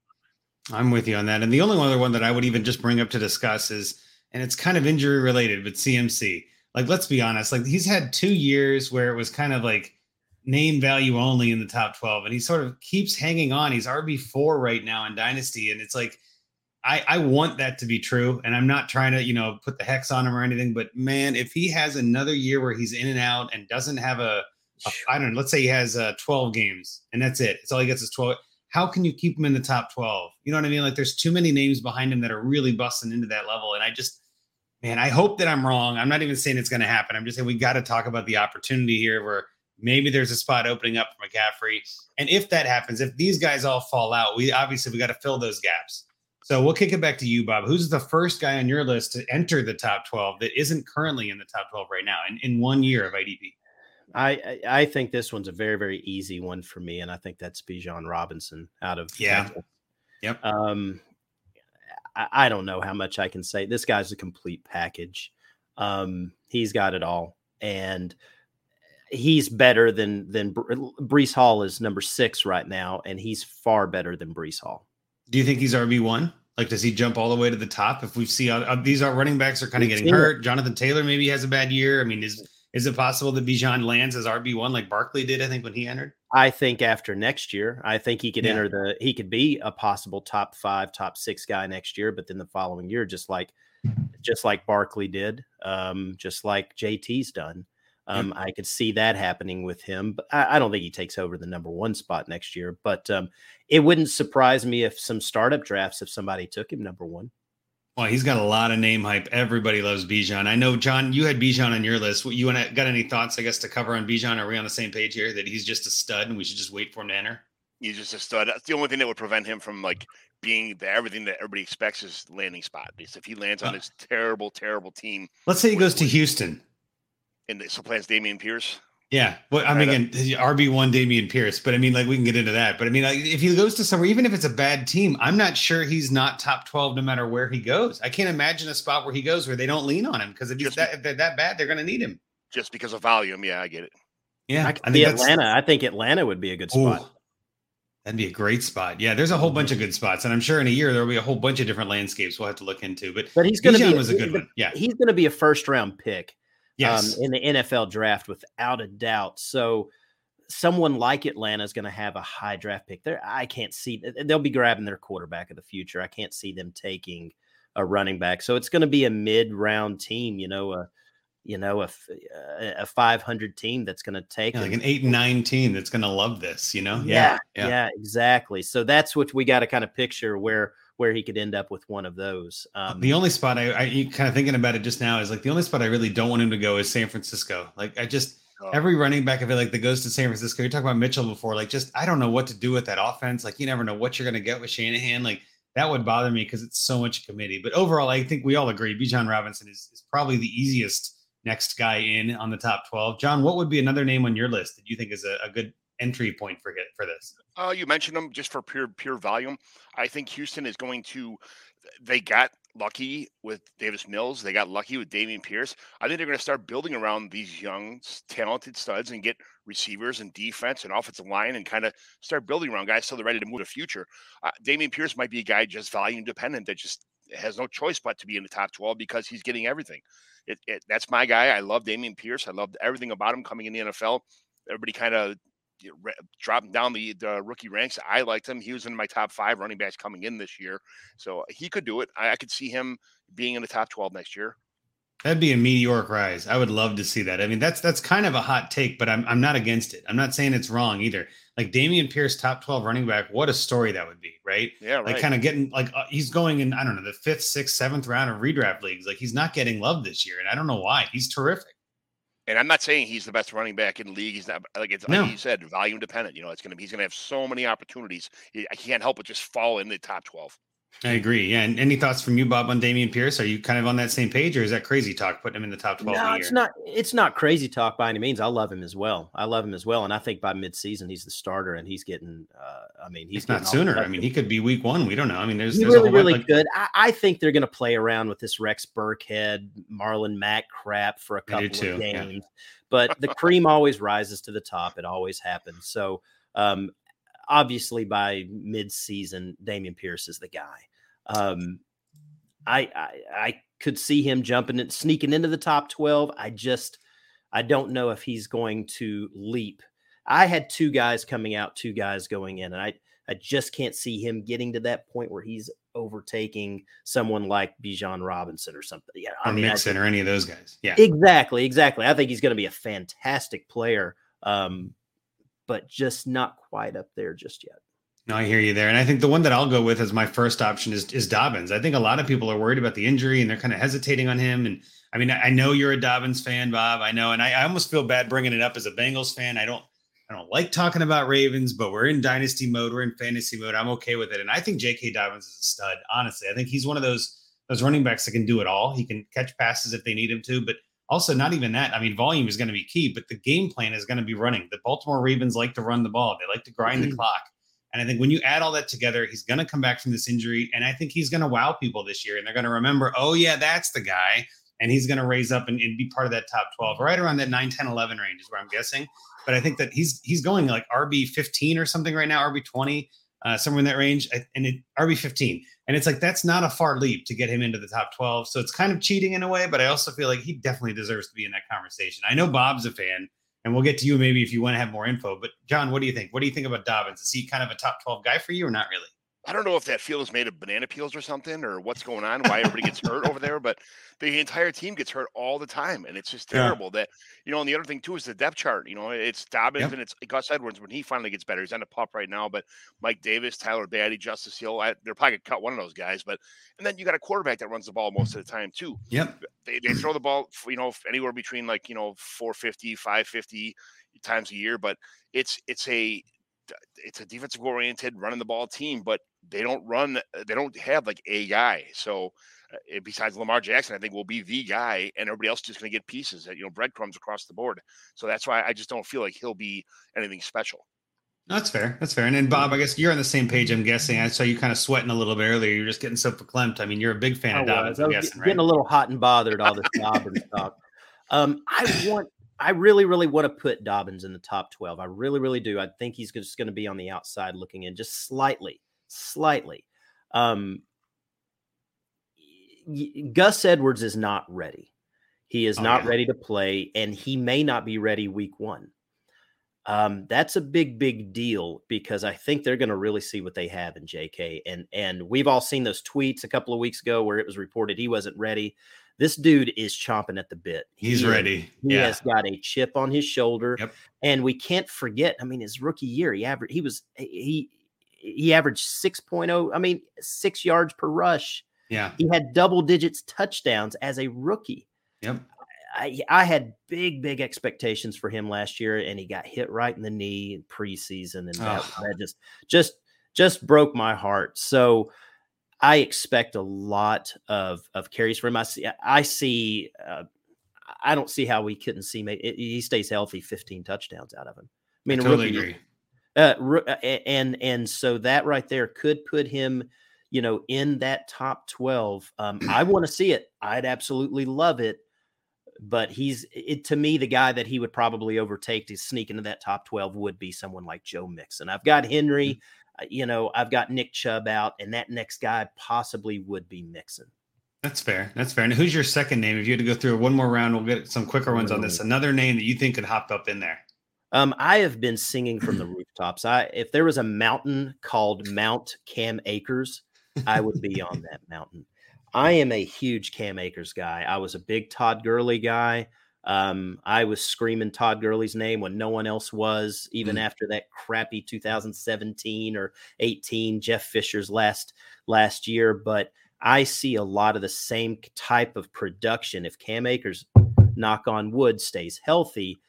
I'm with you on that. And the only other one that I would even just bring up to discuss is, and it's kind of injury related, but CMC. Like, let's be honest, like he's had two years where it was kind of like name value only in the top 12 and he sort of keeps hanging on. He's rb4 right now in dynasty and it's like i i want that to be true and i'm not trying to you know put the hex on him or anything but man if he has another year where he's in and out and doesn't have a, a I don't know let's say he has uh 12 games and that's it. It's all he gets is 12 how can you keep him in the top 12 you know what i mean? Like there's too many names behind him that are really busting into that level and i just man i hope that i'm wrong. I'm not even saying it's going to happen. I'm just saying we got to talk about the opportunity here where maybe there's a spot opening up for McCaffrey. And if that happens, if these guys all fall out, we obviously we got to fill those gaps. So we'll kick it back to you, Bob. Who's the first guy on your list to enter the top 12 that isn't currently in the top 12 right now in, in one year of IDP? I I think this one's a very very easy one for me, and I think that's Bijan Robinson out of yeah. Yep. Um, I, I, don't know how much I can say. This guy's a complete package. Um, he's got it all, and he's better than than Breece Hall is number six right now, and he's far better than Breece Hall. Do you think he's RB one? Like, does he jump all the way to the top? If we see uh, uh these are running backs are kind of getting hurt. Jonathan Taylor maybe has a bad year. I mean, is is it possible that Bijan lands as RB one like Barkley did? I think when he entered. I think after next year, I think he could Yeah. enter the he could be a possible top five, top six guy next year. But then the following year, just like just like Barkley did, um, just like JT's done. Um, I could see that happening with him, but I, I don't think he takes over the number one spot next year. But um, it wouldn't surprise me if some startup drafts, if somebody took him number one. Well, he's got a lot of name hype. Everybody loves Bijan. I know, John, you had Bijan on your list. You want to got any thoughts, I guess, to cover on Bijan? Are we on the same page here that he's just a stud and we should just wait for him to enter? He's just a stud. That's the only thing that would prevent him from like being the everything that everybody expects is landing spot. Because if he lands on Uh. this terrible, terrible team Let's say he goes to Houston. And the supplants Dameon Pierce, Yeah. Well, I mean, again, RB1 Dameon Pierce, but I mean, like, we can get into that. But I mean, like, if he goes to somewhere, even if it's a bad team, I'm not sure he's not top 12 no matter where he goes. I can't imagine a spot where he goes where they don't lean on him because if, he's that, if they're that bad, they're going to need him. just because of volume, yeah, I get it. Yeah. I could see Atlanta. I think Atlanta would be a good spot. Ooh, that'd be a great spot. Yeah. There's a whole bunch of good spots. And I'm sure in a year, there'll be a whole bunch of different landscapes we'll have to look into. But, But he's going to Bijan be was a good one. Yeah. He's going to be a first round pick. Yes. um, in the NFL draft without a doubt. So someone like Atlanta is going to have a high draft pick there. I can't see they'll be grabbing their quarterback of the future. I can't see them taking a running back. So it's going to be a mid round team, you know, a you know a a 500 team that's going to take Yeah, like an eight and nine team that's going to love this, you know? yeah, yeah, exactly. So that's what we got to kind of picture where where he could end up with one of those. Um, the only spot I, I you kind of thinking about it just now is like the only spot I really don't want him to go is San Francisco. Like I just Oh. every running back I feel like that goes to San Francisco. You talked about Mitchell before, like just I don't know what to do with that offense. Like you never know what you're going to get with Shanahan. Like that would bother me because it's so much committee. But overall, I think we all agree Bijan Robinson is, is probably the easiest next guy in on the top twelve. John, what would be another name on your list that you think is a, a good entry point for get for this? Uh, you mentioned them just for pure pure volume. I think Houston is going to. They got lucky with Davis Mills. They got lucky with Dameon Pierce. I think they're going to start building around these young, talented studs and get receivers and defense and offensive line and kind of start building around guys so they're ready to move to future. Uh, Dameon Pierce might be a guy just volume dependent that just has no choice but to be in the top 12 because he's getting everything. It, it, that's my guy. I love Dameon Pierce. I loved everything about him coming in the NFL. Everybody kind of you know, ra- dropping down the, the rookie ranks. I liked him. He was in my top five running backs coming in this year. So he could do it. I, I could see him being in the top 12 next year. That'd be a meteoric rise. I would love to see that. I mean, that's that's kind of a hot take, but I'm I'm not against it. I'm not saying it's wrong either. Like Dameon Pierce, top 12 running back, what a story that would be, right? Yeah, right. Like kind of getting like uh, he's going in, I don't know, the fifth, sixth, seventh round of redraft leagues. Like he's not getting love this year, and I don't know why. He's terrific. And I'm not saying he's the best running back in the league. He's not like it's No. like you said, volume dependent. You know, it's gonna be he's gonna have so many opportunities. He- I can't help but just fall in the top 12. I agree. Yeah. And any thoughts from you, Bob, on Dameon Pierce? Are you kind of on that same page, or is that crazy talk putting him in the top 12 No, it's not. It's not crazy talk by any means. I love him as well. I love him as well, and I think by midseason he's the starter, and he's getting. Uh, I mean, he's not sooner. I mean, he could be week one. We don't know. I mean, there's, He's there's a really, really like, good. I, I think they're going to play around with this Rex Burkhead, Marlon Mack crap for a couple too, of yeah. games, but the cream always rises to the top. It always happens. So, um, obviously, by mid-season, Dameon Pierce is the guy. Um, I, I I could see him jumping and sneaking into the top twelve. I just I don't know if he's going to leap. I had two guys coming out, two guys going in, and I I just can't see him getting to that point where he's overtaking someone like Bijan Robinson or something. Yeah, I or mean, Mixon think- or any of those guys. Yeah. exactly, exactly. I think he's going to be a fantastic player, um, but just not quite up there just yet. No, I hear you there. And I think the one that I'll go with as my first option is, is Dobbins. I think a lot of people are worried about the injury and they're kind of hesitating on him. And I mean, I know you're a Dobbins fan, Bob. I know. And I, I almost feel bad bringing it up as a Bengals fan. I don't, I don't like talking about Ravens, but we're in dynasty mode. We're in fantasy mode. I'm okay with it. And I think J.K. Dobbins is a stud. Honestly, I think he's one of those, those running backs that can do it all. He can catch passes if they need him to, but also not even that. I mean, volume is going to be key, but the game plan is going to be running. The Baltimore Ravens like to run the ball. They like to grind the mm-hmm. clock. And I think when you add all that together, he's going to come back from this injury. And I think he's going to wow people this year. And they're going to remember, oh, yeah, that's the guy. And he's going to raise up and, and be part of that top 12, right around that 9, 10, 11 range is where I'm guessing. But I think that he's he's going like RB 15 or something right now, RB 20. Uh, somewhere in that range, and it RB 15. And it's like that's not a far leap to get him into the top 12. So it's kind of cheating in a way, but I also feel like he definitely deserves to be in that conversation. I know Bob's a fan, and we'll get to you maybe if you want to have more info. But John, what do you think? What do you think about Dobbins? Is he kind of a top 12 guy for you or not really? I don't know if that field is made of banana peels or something, or what's going on, why everybody gets hurt over there, but the entire team gets hurt all the time, and it's just terrible. Yeah. That you know, and the other thing too is the depth chart. You know, it's Dobbins yep. and it's Gus Edwards when he finally gets better. He's on a pup right now, but Mike Davis, Tyler Badie, Justice Hill, I, they're probably gonna cut one of those guys. But and then you got a quarterback that runs the ball most of the time too. Yep, they, they throw the ball, you know, anywhere between like you know 450, 550 times a year, but it's it's a it's a defensive oriented running the ball team, but they don't run, uh, they don't have like a guy. So uh, besides Lamar Jackson, I think will be the guy, and everybody else is just going to get pieces, uh, you know, breadcrumbs across the board. So that's why I just don't feel like he'll be anything special. That's fair. That's fair. And then Bob, I guess you're on the same page. I'm guessing. I saw you kind of sweating a little bit earlier. You're just getting so verklempt. I mean, you're a big fan I of Dobbins. I'm guessing, getting right? a little hot and bothered all this Dobbins talk. Um, I want I really, really want to put Dobbins in the top 12. I really, really do. I think he's just going to be on the outside looking in just slightly, slightly. Um, Gus Edwards is not ready. He is oh, not yeah. ready to play, and he may not be ready week one. Um, that's a big, big deal because I think they're going to really see what they have in JK. And and we've all seen those tweets a couple of weeks ago where it was reported he wasn't ready. This dude is chomping at the bit. He's he, ready. He yeah. has got a chip on his shoulder. Yep. And we can't forget, I mean, his rookie year, he averaged he was he he averaged 6.0, I mean, 6 yards per rush. Yeah. He had double digits touchdowns as a rookie. Yep. I, I had big, big expectations for him last year, and he got hit right in the knee in preseason, and that, oh. that just, just, just broke my heart. So, I expect a lot of of carries for him. I see. I see. Uh, I don't see how we couldn't see. He stays healthy. Fifteen touchdowns out of him. I mean, I totally rookie, agree. Uh, uh and and so that right there could put him, you know, in that top twelve. Um, I want to see it. I'd absolutely love it. But he's it to me the guy that he would probably overtake to sneak into that top twelve would be someone like Joe Mixon. I've got Henry. Mm-hmm you know, I've got Nick Chubb out, and that next guy possibly would be Mixon. That's fair. That's fair. And who's your second name? If you had to go through one more round, we'll get some quicker ones on this. Another name that you think could hop up in there. Um, I have been singing from the rooftops. I if there was a mountain called Mount Cam Akers, I would be on that mountain. I am a huge Cam Akers guy. I was a big Todd Gurley guy. Um, I was screaming Todd Gurley's name when no one else was, even mm. after that crappy 2017 or 18 Jeff Fisher's last last year. But I see a lot of the same type of production. If Cam Akers, knock on wood, stays healthy,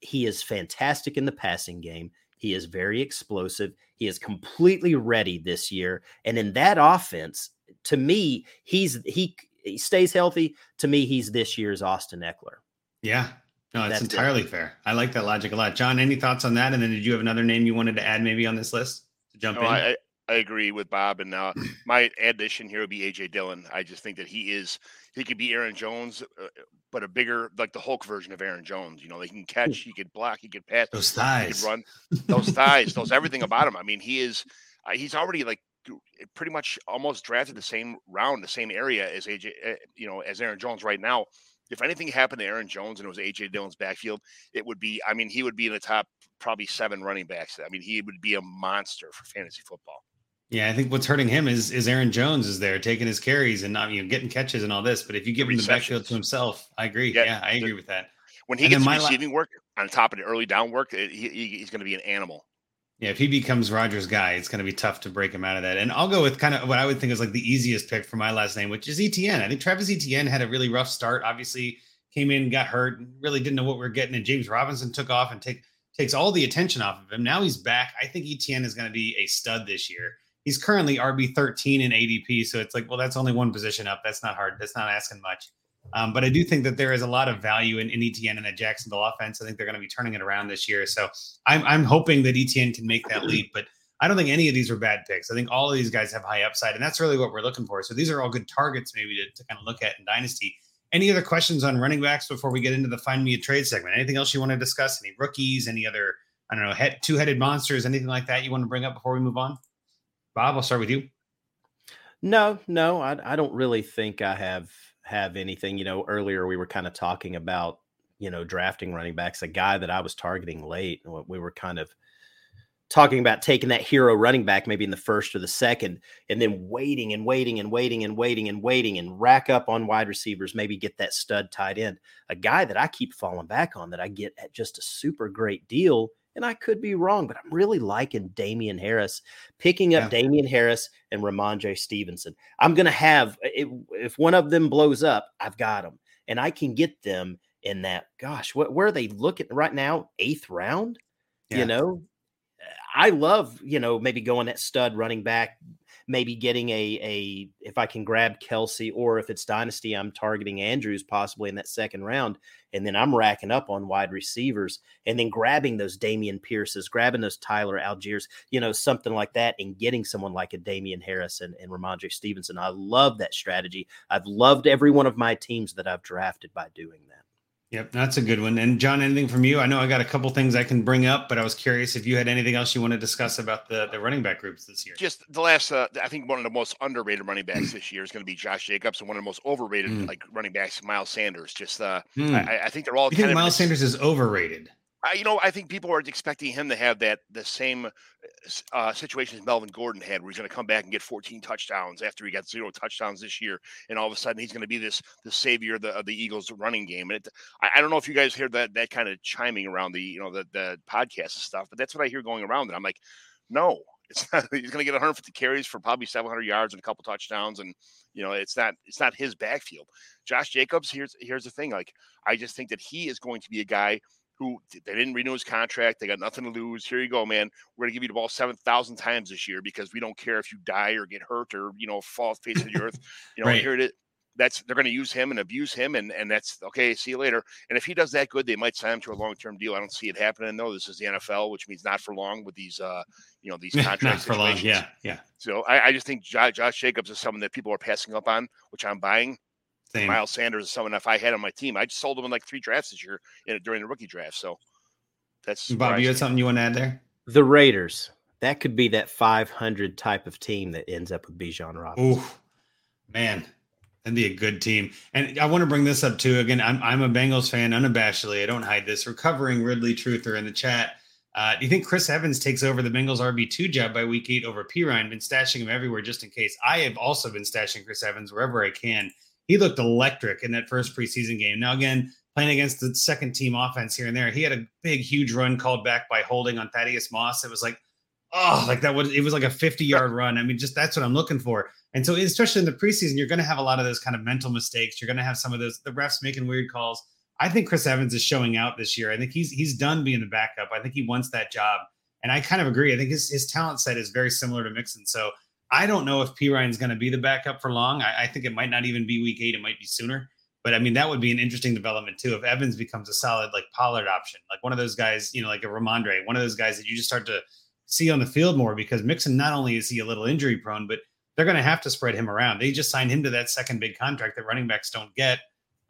he is fantastic in the passing game. He is very explosive. He is completely ready this year. And in that offense, to me, he's he, he stays healthy. To me, he's this year's Austin Ekeler. Yeah. No, it's entirely it. fair. I like that logic a lot. John, any thoughts on that? And then did you have another name you wanted to add maybe on this list to jump no, in? I, I agree with Bob. And uh, my addition here would be AJ Dillon. I just think that he is, he could be Aaron Jones, uh, but a bigger, like the Hulk version of Aaron Jones. You know, he can catch, he could block, he could pass, those thighs, he could run, those thighs, those everything about him. I mean, he is, uh, he's already like pretty much almost drafted the same round, the same area as AJ, uh, you know, as Aaron Jones right now if anything happened to Aaron Jones and it was AJ Dillon's backfield, it would be, I mean, he would be in the top probably seven running backs. I mean, he would be a monster for fantasy football. Yeah, I think what's hurting him is is Aaron Jones is there taking his carries and not you know getting catches and all this. But if you give him the backfield to himself, I agree. Yeah, yeah I agree the, with that. When he and gets receiving la- work on top of the early down work, he, he's going to be an animal. Yeah, if he becomes Rodgers' guy, it's going to be tough to break him out of that. And I'll go with kind of what I would think is like the easiest pick for my last name, which is Etienne. I think Travis Etienne had a really rough start. Obviously, came in, got hurt, and really didn't know what we are getting. And James Robinson took off and take takes all the attention off of him. Now he's back. I think Etienne is going to be a stud this year. He's currently RB 13 in ADP. So it's like, well, that's only one position up. That's not hard. That's not asking much. Um, but I do think that there is a lot of value in, in Etienne and the Jacksonville offense. I think they're going to be turning it around this year. So I'm, I'm hoping that Etienne can make that leap. But I don't think any of these are bad picks. I think all of these guys have high upside, and that's really what we're looking for. So these are all good targets, maybe to, to kind of look at in Dynasty. Any other questions on running backs before we get into the find me a trade segment? Anything else you want to discuss? Any rookies? Any other I don't know head, two headed monsters? Anything like that you want to bring up before we move on? Bob, I'll start with you. No, no, I, I don't really think I have have anything. You know, earlier we were kind of talking about you know drafting running backs. A guy that I was targeting late, we were kind of talking about taking that hero running back maybe in the first or the second, and then waiting and waiting and waiting and waiting and waiting and rack up on wide receivers, maybe get that stud tight end. A guy that I keep falling back on that I get at just a super great deal and I could be wrong, but I'm really liking Damien Harris, picking up yeah. Damien Harris and Rhamondre Stevenson. I'm going to have, if, if one of them blows up, I've got them. And I can get them in that, gosh, what, where are they looking right now? Eighth round? Yeah. You know, I love, you know, maybe going at stud running back, maybe getting a a if I can grab Kelce or if it's dynasty, I'm targeting Andrews possibly in that second round, and then I'm racking up on wide receivers and then grabbing those Dameon Pierces, grabbing those Tyler Allgeiers, you know, something like that, and getting someone like a Damien Harris and, and Rhamondre Stevenson. I love that strategy. I've loved every one of my teams that I've drafted by doing that. Yep, that's a good one. And John, anything from you? I know I got a couple things I can bring up, but I was curious if you had anything else you want to discuss about the, the running back groups this year. Just the last, uh, I think one of the most underrated running backs this year is going to be Josh Jacobs, and one of the most overrated mm. like running backs, Miles Sanders. Just, uh, mm. I, I, think they're all. You think Miles Sanders is overrated? I, you know, I think people are expecting him to have that the same uh, situation as Melvin Gordon had, where he's going to come back and get 14 touchdowns after he got zero touchdowns this year, and all of a sudden he's going to be this the savior of the, of the Eagles running game. And it, I, I, don't know if you guys hear that that kind of chiming around the you know the the podcast and stuff, but that's what I hear going around. And I'm like, no, it's not, he's going to get 150 carries for probably 700 yards and a couple touchdowns, and you know it's not it's not his backfield. Josh Jacobs, here's here's the thing, like I just think that he is going to be a guy who they didn't renew his contract. They got nothing to lose. Here you go, man. We're gonna give you the ball seven thousand times this year because we don't care if you die or get hurt or you know fall face of the earth. You know, right. here it is. That's they're going to use him and abuse him, and and that's okay. See you later. And if he does that good, they might sign him to a long term deal. I don't see it happening though. This is the NFL, which means not for long with these uh you know these contracts. not for long. Yeah, yeah. So I, I just think Josh, Josh Jacobs is someone that people are passing up on, which I'm buying. Same. Miles Sanders is someone if I had on my team, I just sold him in like three drafts this year in, during the rookie draft. So that's Bob. You had something you want to add there? The Raiders. That could be that 500 type of team that ends up with Bijan Robinson. Ooh, man, that'd be a good team. And I want to bring this up too. Again, I'm I'm a Bengals fan unabashedly. I don't hide this. Recovering Ridley Truther in the chat. Uh, do you think Chris Evans takes over the Bengals RB two job by week eight over Perine? Been stashing him everywhere just in case. I have also been stashing Chris Evans wherever I can. He looked electric in that first preseason game. Now again, playing against the second team offense here and there. He had a big, huge run called back by holding on Thaddeus Moss. It was like, oh, like that was it was like a 50 yard run. I mean, just that's what I'm looking for. And so, especially in the preseason, you're going to have a lot of those kind of mental mistakes. You're going to have some of those the refs making weird calls. I think Chris Evans is showing out this year. I think he's he's done being the backup. I think he wants that job, and I kind of agree. I think his his talent set is very similar to Mixon. So I don't know if Perine's going to be the backup for long. I, I think it might not even be week eight. It might be sooner. But I mean, that would be an interesting development too. If Evans becomes a solid like Pollard option, like one of those guys, you know, like a Rhamondre, one of those guys that you just start to see on the field more because Mixon not only is he a little injury prone, but they're going to have to spread him around. They just signed him to that second big contract that running backs don't get.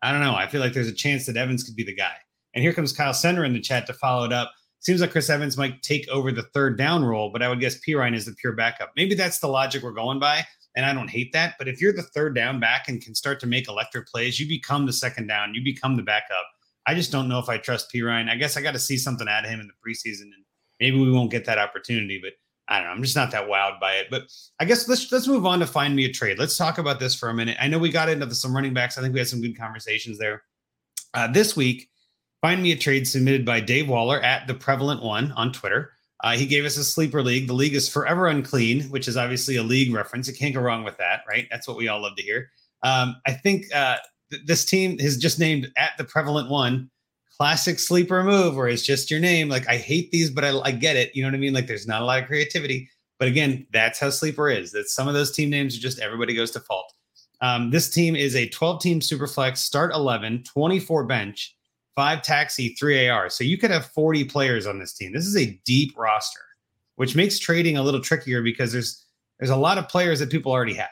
I don't know. I feel like there's a chance that Evans could be the guy. And here comes Kyle Sender in the chat to follow it up. Seems like Chris Evans might take over the third down role, but I would guess Perine is the pure backup. Maybe that's the logic we're going by and I don't hate that. But if you're the third down back and can start to make electric plays, you become the second down, you become the backup. I just don't know if I trust Perine. I guess I got to see something out of him in the preseason, and maybe we won't get that opportunity. But I don't know. I'm just not that wowed by it. But I guess let's let's move on to find me a trade. Let's talk about this for a minute. I know we got into some running backs. I think we had some good conversations there. Uh, this week, find me a trade submitted by Dave Waller at the Prevalent One on Twitter. Uh, he gave us a sleeper league. The league is forever unclean, which is obviously a league reference. You can't go wrong with that, right? That's what we all love to hear. Um, I think uh, th- this team is just named at the prevalent one. Classic sleeper move, where it's just your name. Like I hate these, but I, I get it. You know what I mean? Like there's not a lot of creativity, but again, that's how sleeper is. That some of those team names are just everybody goes to fault. Um, this team is a 12 team super flex, start 11, 24 bench five taxi, three AR. So you could have 40 players on this team. This is a deep roster, which makes trading a little trickier because there's there's a lot of players that people already have.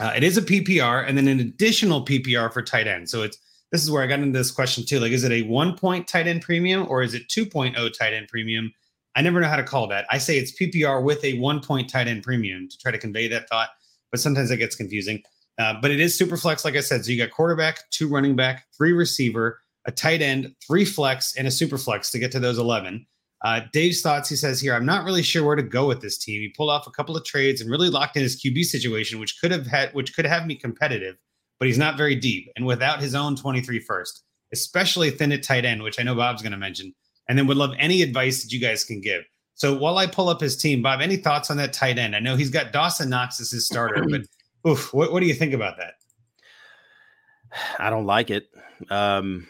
Uh, it is a PPR and then an additional PPR for tight end. So it's this is where I got into this question too. Like, is it a one point tight end premium or is it 2.0 tight end premium? I never know how to call that. I say it's PPR with a one point tight end premium to try to convey that thought, but sometimes that gets confusing. Uh, but it is super flex, like I said. So you got quarterback, two running back, three receiver, a tight end, three flex, and a super flex to get to those 11. Uh, Dave's thoughts, he says here, I'm not really sure where to go with this team. He pulled off a couple of trades and really locked in his QB situation, which could have had, which could have me competitive, but he's not very deep. And without his own 23 first, especially thin at tight end, which I know Bob's going to mention, and then would love any advice that you guys can give. So while I pull up his team, Bob, any thoughts on that tight end? I know he's got Dawson Knox as his starter, but oof, what, what do you think about that? I don't like it. Um,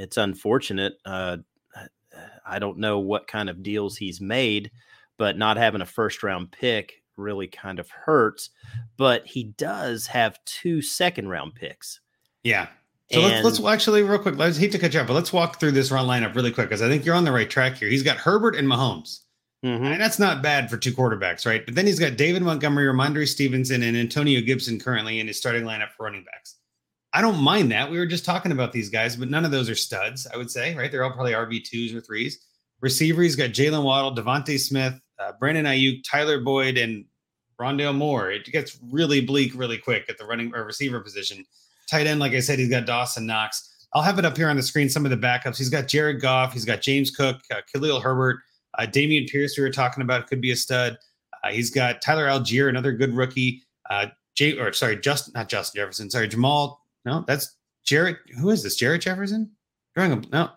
it's unfortunate. Uh, I don't know what kind of deals he's made, but not having a first round pick really kind of hurts. But he does have two second round picks. Yeah. So and, let's, let's actually real quick. Let's hate to cut you off, but let's walk through this run lineup really quick because I think you're on the right track here. He's got Herbert and Mahomes. Mm-hmm. And that's not bad for two quarterbacks, right? But then he's got David Montgomery, Rhamondre Stevenson, and Antonio Gibson currently in his starting lineup for running backs. I don't mind that. We were just talking about these guys, but none of those are studs, I would say, right? They're all probably RB2s or threes. Receiver, he's got Jaylen Waddle, DeVonta Smith, uh, Brandon Aiyuk, Tyler Boyd, and Rondale Moore. It gets really bleak really quick at the running or receiver position. Tight end, like I said, he's got Dawson Knox. I'll have it up here on the screen, some of the backups. He's got Jared Goff, he's got James Cook, uh, Khalil Herbert, uh, Dameon Pierce, we were talking about, could be a stud. Uh, he's got Tyler Allgeier, another good rookie. Uh, Jay, or sorry, just not Justin Jefferson. Sorry, Jamal. No, that's Jared. Who is this? Jared Jefferson? Drawing a no. I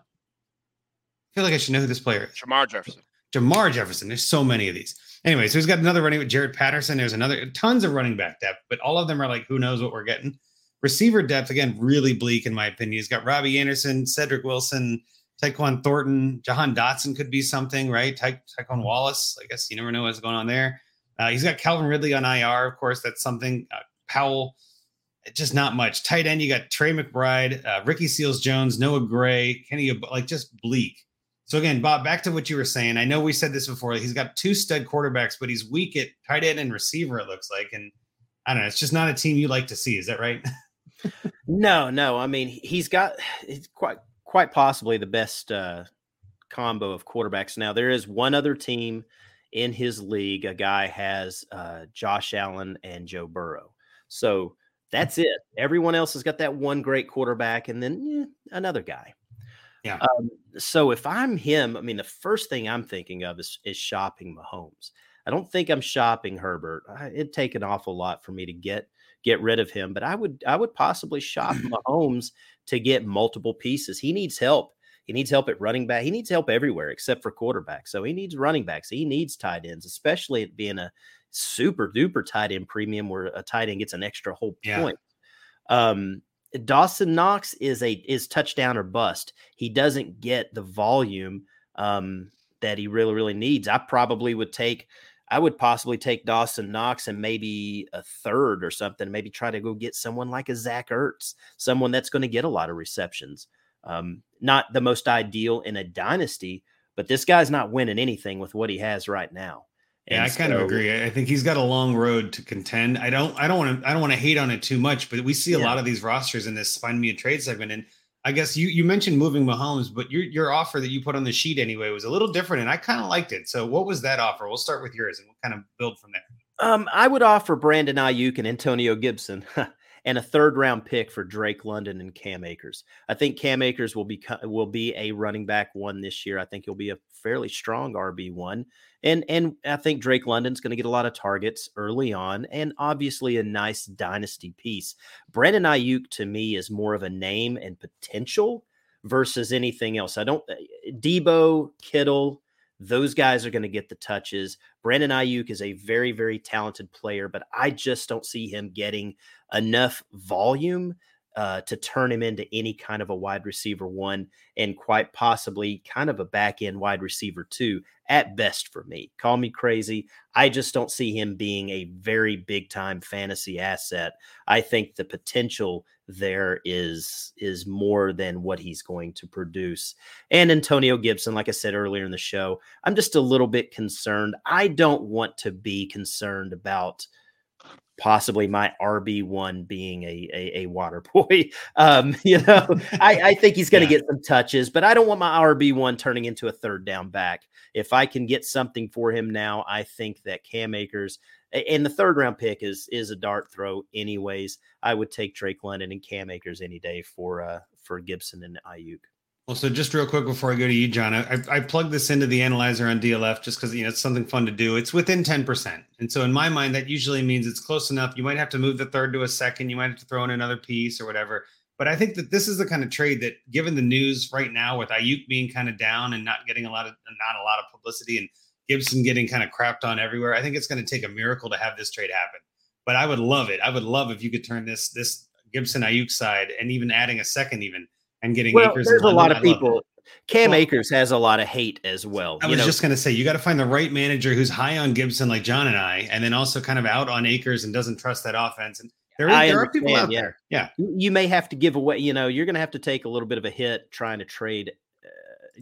feel like I should know who this player is. Jermar Jefferson. Jamar Jefferson. There's so many of these. Anyway, so he's got another running with Jaret Patterson. There's another tons of running back depth, but all of them are like, who knows what we're getting. Receiver depth, again, really bleak in my opinion. He's got Robbie Anderson, Cedric Wilson, Tyquan Thornton, Jahan Dotson could be something, right? Ty- Tyquan Wallace, I guess you never know what's going on there. Uh, he's got Calvin Ridley on IR, of course. That's something. Uh, Powell, just not much. Tight end, you got Trey McBride, uh, Ricky Seals Jones, Noah Gray, Kenny, like just bleak. So again, Bob, back to what you were saying. I know we said this before. He's got two stud quarterbacks, but he's weak at tight end and receiver. It looks like, and I don't know. It's just not a team you like to see. Is that right? no, no. I mean, he's got it's quite quite possibly the best uh, combo of quarterbacks. Now there is one other team in his league. A guy has uh, Josh Allen and Joe Burrow. So that's it. Everyone else has got that one great quarterback, and then yeah, another guy. Yeah. Um, so if I'm him, I mean, the first thing I'm thinking of is is shopping Mahomes. I don't think I'm shopping Herbert. I, it'd take an awful lot for me to get get rid of him, but I would I would possibly shop Mahomes to get multiple pieces. He needs help. He needs help at running back. He needs help everywhere except for quarterback. So he needs running backs. He needs tight ends, especially at being a super duper tight end premium where a tight end gets an extra whole point. Yeah. Um, Dawson Knox is a is touchdown or bust. He doesn't get the volume um, that he really really needs. I probably would take. I would possibly take Dawson Knox and maybe a third or something. Maybe try to go get someone like a Zach Ertz, someone that's going to get a lot of receptions. Um, not the most ideal in a dynasty, but this guy's not winning anything with what he has right now. And yeah, I kind so, of agree. I think he's got a long road to contend. I don't I don't want to I don't want to hate on it too much, but we see a yeah. lot of these rosters in this find me a trade segment. And I guess you you mentioned moving Mahomes, but your your offer that you put on the sheet anyway was a little different, and I kind of liked it. So what was that offer? We'll start with yours and we'll kind of build from there. Um, I would offer Brandon Aiyuk and Antonio Gibson. and a third round pick for Drake London and Cam Akers. I think Cam Akers will be will be a running back one this year. I think he'll be a fairly strong RB one, and and I think Drake London's going to get a lot of targets early on, and obviously a nice dynasty piece. Brandon Aiyuk to me is more of a name and potential versus anything else. I don't eh, Deebo Kittle those guys are going to get the touches. Brandon Aiyuk is a very, very talented player, but I just don't see him getting enough volume uh, to turn him into any kind of a wide receiver one and quite possibly kind of a back end wide receiver two at best for me. Call me crazy. I just don't see him being a very big time fantasy asset. I think the potential there is is more than what he's going to produce. And Antonio Gibson, like I said earlier in the show, I'm just a little bit concerned. I don't want to be concerned about possibly my RB one being a, a, a water boy. Um, you know, I, I think he's going to Yeah. get some touches, but I don't want my RB one turning into a third down back. If I can get something for him now, I think that Cam Akers and the third round pick is is a dart throw. Anyways, I would take Drake London and Cam Akers any day for uh for Gibson and Aiyuk. Well, so just real quick before I go to you, John, I, I plugged this into the analyzer on DLF just because you know it's something fun to do. It's within ten percent, and so in my mind, that usually means it's close enough. You might have to move the third to a second. You might have to throw in another piece or whatever. But I think that this is the kind of trade that, given the news right now, with Aiyuk being kind of down and not getting a lot of not a lot of publicity, and Gibson getting kind of crapped on everywhere, I think it's going to take a miracle to have this trade happen. But I would love it. I would love if you could turn this this Gibson Aiyuk side and even adding a second even and getting Well, Akers. there's a lot of people. Cam Well- Akers has a lot of hate as well. I was know, just going to say, you got to find the right manager who's high on Gibson, like John and I, and then also kind of out on Akers and doesn't trust that offense. And there, is, there are people out yeah. there. Yeah. you you may have to give away. You know, you're going to have to take a little bit of a hit trying to trade. Uh,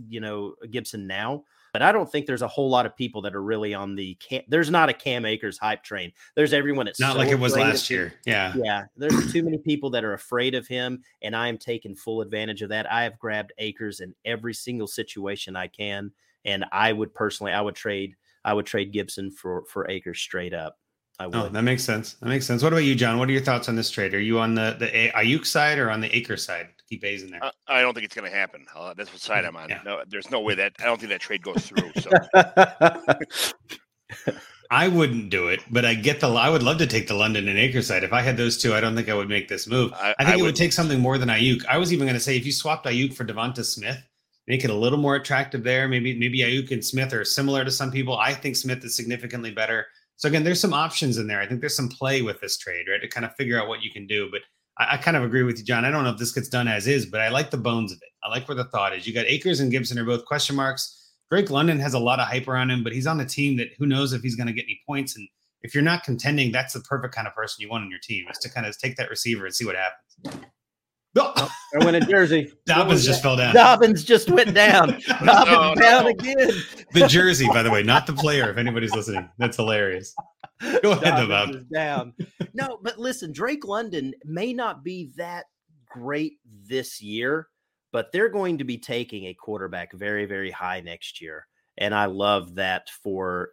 you know, Gibson now. But I don't think there's a whole lot of people that are really on the Cam. There's not a Cam Akers hype train. There's everyone that's Not so like it was last him. year. Yeah. Yeah, there's too many people that are afraid of him, and I am taking full advantage of that. I have grabbed Akers in every single situation I can, and I would personally, I would trade, I would trade Gibson for for Akers straight up. I oh, would. Oh, that makes sense. That makes sense. What about you, John? What are your thoughts on this trade? Are you on the the Aiyuk side or on the Akers side? In there. I, I don't think it's going to happen. Uh, that's what side I'm on. Yeah. No, there's no way that I don't think that trade goes through. So I wouldn't do it, but I get the. I would love to take the London and Akers side. If I had those two, I don't think I would make this move. I, I think it would wouldn't. take something more than Aiyuk. I was even going to say if you swapped Aiyuk for Devonta Smith, make it a little more attractive there. Maybe maybe Aiyuk and Smith are similar to some people. I think Smith is significantly better. So again, there's some options in there. I think there's some play with this trade, right? To kind of figure out what you can do. But I, I kind of agree with you, John. I don't know if this gets done as is, but I like the bones of it. I like where the thought is. You got Akers and Gibson are both question marks. Drake London has a lot of hype around him, but he's on a team that who knows if he's going to get any points. And if you're not contending, that's the perfect kind of person you want on your team is to kind of take that receiver and see what happens. Oh, I went in Jersey. Dobbins was just fell down. Dobbins just went down. Dobbins No, down no. again. The jersey, by the way, not the player. If anybody's listening, that's hilarious. Go ahead, down. No, but listen, Drake London may not be that great this year, but they're going to be taking a quarterback very, very high next year. And I love that for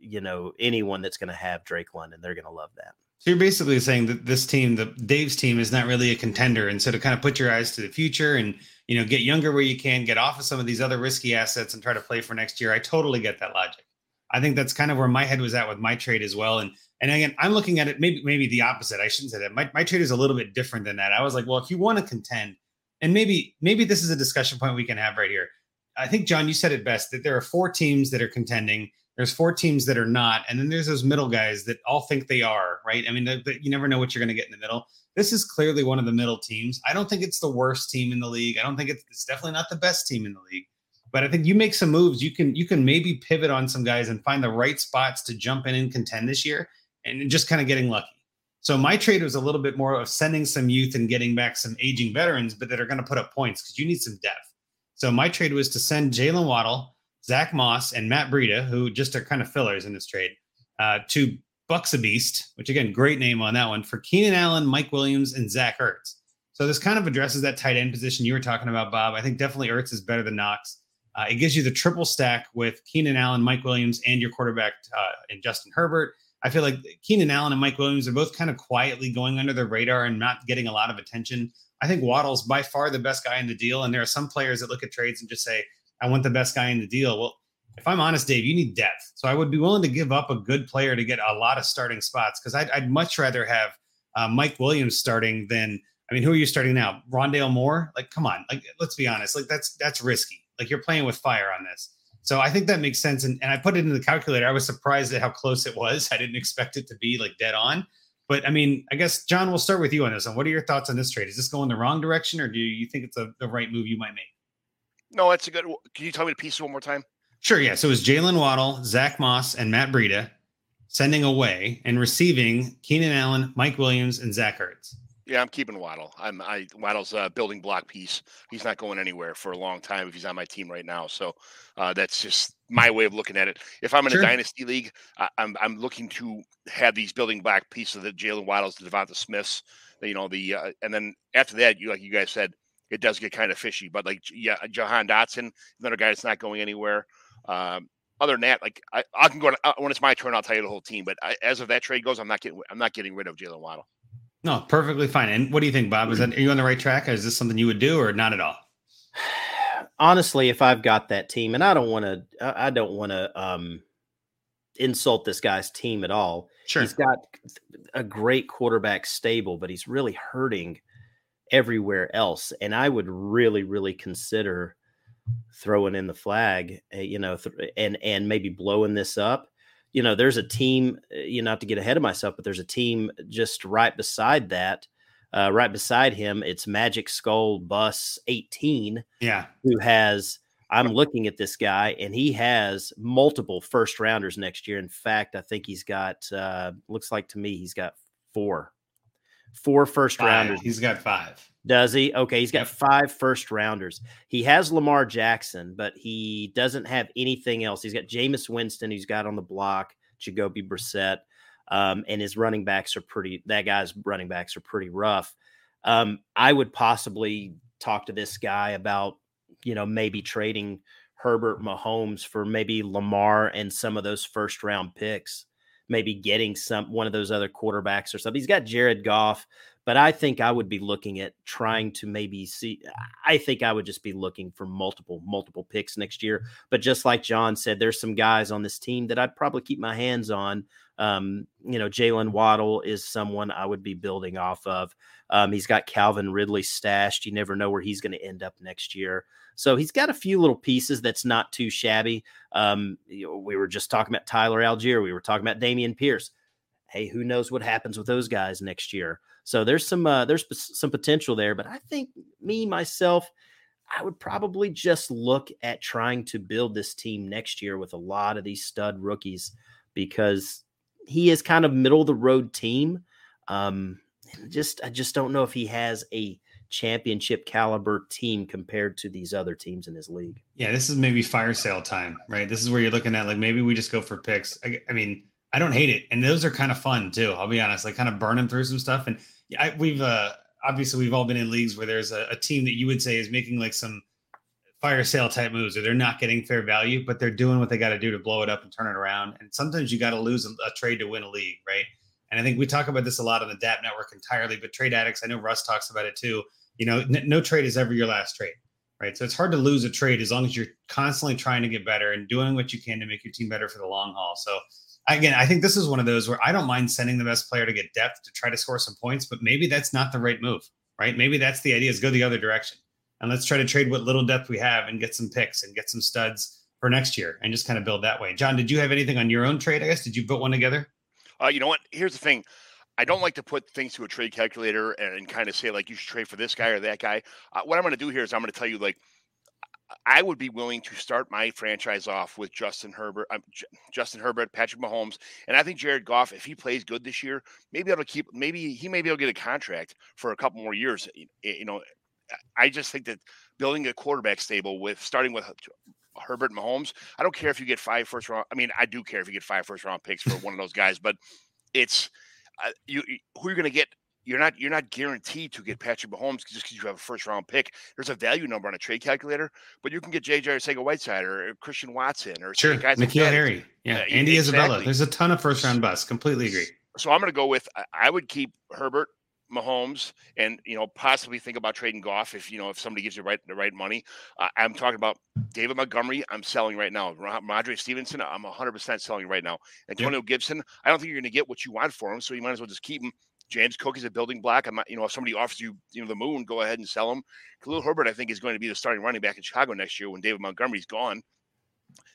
you know anyone that's going to have Drake London. They're going to love that. So you're basically saying that this team, the Dave's team, is not really a contender, and so to kind of put your eyes to the future and you know get younger where you can, get off of some of these other risky assets, and try to play for next year. I totally get that logic. I think that's kind of where my head was at with my trade as well. And and again, I'm looking at it maybe maybe the opposite. I shouldn't say that. My my trade is a little bit different than that. I was like, well, if you want to contend, and maybe maybe this is a discussion point we can have right here. I think John, you said it best that there are four teams that are contending. There's four teams that are not, and then there's those middle guys that all think they are, right? I mean, the, the- you never know what you're going to get in the middle. This is clearly one of the middle teams. I don't think it's the worst team in the league. I don't think it's, it's definitely not the best team in the league. But I think you make some moves. You can you can maybe pivot on some guys and find the right spots to jump in and contend this year, and just kind of getting lucky. So my trade was a little bit more of sending some youth and getting back some aging veterans, but that are going to put up points because you need some depth. So my trade was to send Jaylen Waddle, Zach Moss, and Matt Breida, who just are kind of fillers in this trade, uh, to Bucks a Beast, which again, great name on that one for Keenan Allen, Mike Williams, and Zach Ertz. So this kind of addresses that tight end position you were talking about, Bob. I think definitely Ertz is better than Knox. Uh, it gives you the triple stack with Keenan Allen, Mike Williams, and your quarterback uh, in Justin Herbert. I feel like Keenan Allen and Mike Williams are both kind of quietly going under the radar and not getting a lot of attention. I think Waddle's by far the best guy in the deal. And there are some players that look at trades and just say, I want the best guy in the deal. Well, if I'm honest, Dave, you need depth. So I would be willing to give up a good player to get a lot of starting spots because I'd, I'd much rather have uh, Mike Williams starting than, I mean, who are you starting now? Rondale Moore? Like, come on. Like, let's be honest. Like, that's that's risky. Like, you're playing with fire on this. So I think that makes sense. And, and I put it in the calculator. I was surprised at how close it was. I didn't expect it to be like dead on. But I mean, I guess John, we'll start with you on this one. What are your thoughts on this trade? Is this going the wrong direction, or do you think it's a, the right move you might make? no, that's a good. Can you tell me the pieces one more time? Sure, yeah. So it was Jaylen Waddle, Zach Moss, and Matt Breida sending away and receiving Keenan Allen, Mike Williams, and Zach Ertz. Yeah, I'm keeping Waddle. I'm I Waddle's a building block piece. He's not going anywhere for a long time if he's on my team right now. So uh, that's just my way of looking at it. If I'm in sure. a dynasty league, I, am I'm, I'm looking to have these building block pieces of the Jaylen Waddles, the Devonta Smiths, you know the uh, and then after that, you like you guys said, it does get kind of fishy. But like yeah, Jahan Dotson, another guy that's not going anywhere. Um, other than that, like I, I can go uh, when it's my turn, I'll tell you the whole team. But I, as of that trade goes, I'm not getting I'm not getting rid of Jaylen Waddle. No, perfectly fine. And what do you think, Bob? Is that are you on the right track? Is this something you would do or not at all? Honestly, if I've got that team, and I don't want to, I don't want to um, insult this guy's team at all. Sure, he's got a great quarterback stable, but he's really hurting everywhere else. And I would really, really consider throwing in the flag, eh, you know, th- and and maybe blowing this up you know, there's a team, uh, you know, not to get ahead of myself, but there's a team just right beside that, uh, right beside him. It's Magic Skull Bus 18. Yeah. Who has, I'm looking at this guy and he has multiple first rounders next year. In fact, I think he's got, uh, looks like to me, he's got four, four first five. rounders. He's got five. Does he? Okay, he's got five first rounders. He has Lamar Jackson, but he doesn't have anything else. He's got Jameis Winston, who's got on the block, Jacoby Brissett, um, and his running backs are pretty. That guy's running backs are pretty rough. Um, I would possibly talk to this guy about, you know, maybe trading Herbert Mahomes for maybe Lamar and some of those first round picks, maybe getting some one of those other quarterbacks or something. He's got Jared Goff but I think I would be looking at trying to maybe see. I think I would just be looking for multiple, multiple picks next year. But just like John said, there's some guys on this team that I'd probably keep my hands on. Um, you know, Jaylen Waddle is someone I would be building off of. Um, he's got Calvin Ridley stashed. You never know where he's going to end up next year. So he's got a few little pieces that's not too shabby. Um, we were just talking about Tyler Allgeier. We were talking about Dameon Pierce. Hey, who knows what happens with those guys next year? So there's some uh, there's some potential there, but I think me myself, I would probably just look at trying to build this team next year with a lot of these stud rookies because he is kind of middle of the road team. Um, just I just don't know if he has a championship caliber team compared to these other teams in his league. Yeah, this is maybe fire sale time, right? This is where you're looking at like maybe we just go for picks. I, I mean, I don't hate it, and those are kind of fun too. I'll be honest, like kind of burning through some stuff. And I, we've uh, obviously we've all been in leagues where there's a, a, team that you would say is making like some fire sale type moves, or they're not getting fair value, but they're doing what they got to do to blow it up and turn it around. And sometimes you got to lose a, a, trade to win a league, right? And I think we talk about this a lot on the DAP network entirely, but trade addicts, I know Russ talks about it too. You know, n- no trade is ever your last trade right? So it's hard to lose a trade as long as you're constantly trying to get better and doing what you can to make your team better for the long haul. So again, I think this is one of those where I don't mind sending the best player to get depth to try to score some points, but maybe that's not the right move, right? Maybe that's the idea is go the other direction. And let's try to trade what little depth we have and get some picks and get some studs for next year and just kind of build that way. John, did you have anything on your own trade? I guess did you put one together? Uh, you know what? Here's the thing. I don't like to put things to a trade calculator and, and kind of say like you should trade for this guy or that guy. Uh, what I'm going to do here is I'm going to tell you like I would be willing to start my franchise off with Justin Herbert, um, J- Justin Herbert, Patrick Mahomes, and I think Jared Goff. If he plays good this year, maybe to keep. Maybe he may be able to get a contract for a couple more years. You know, I just think that building a quarterback stable with starting with Herbert Mahomes. I don't care if you get five first round. I mean, I do care if you get five first round picks for one of those guys, but it's uh, you. Who you're you going to get you're not you're not guaranteed to get Patrick Mahomes just because you have a first round pick. There's a value number on a trade calculator, but you can get JJ Arcega Whiteside or Christian Watson or sure guys N'Keal like Harry, yeah, uh, Andy exactly. Isabella. There's a ton of first round busts. Completely agree. So I'm going to go with I would keep Herbert, Mahomes, and you know possibly think about trading Goff if you know if somebody gives you right the right money. Uh, I'm talking about David Montgomery. I'm selling right now. Rhamondre Stevenson. I'm 100 percent selling right now. Antonio yep. Gibson. I don't think you're going to get what you want for him, so you might as well just keep him. James Cook is a building block. I'm not, you know, if somebody offers you, you know, the moon, go ahead and sell him. Khalil Herbert, I think, is going to be the starting running back in Chicago next year when David Montgomery's gone.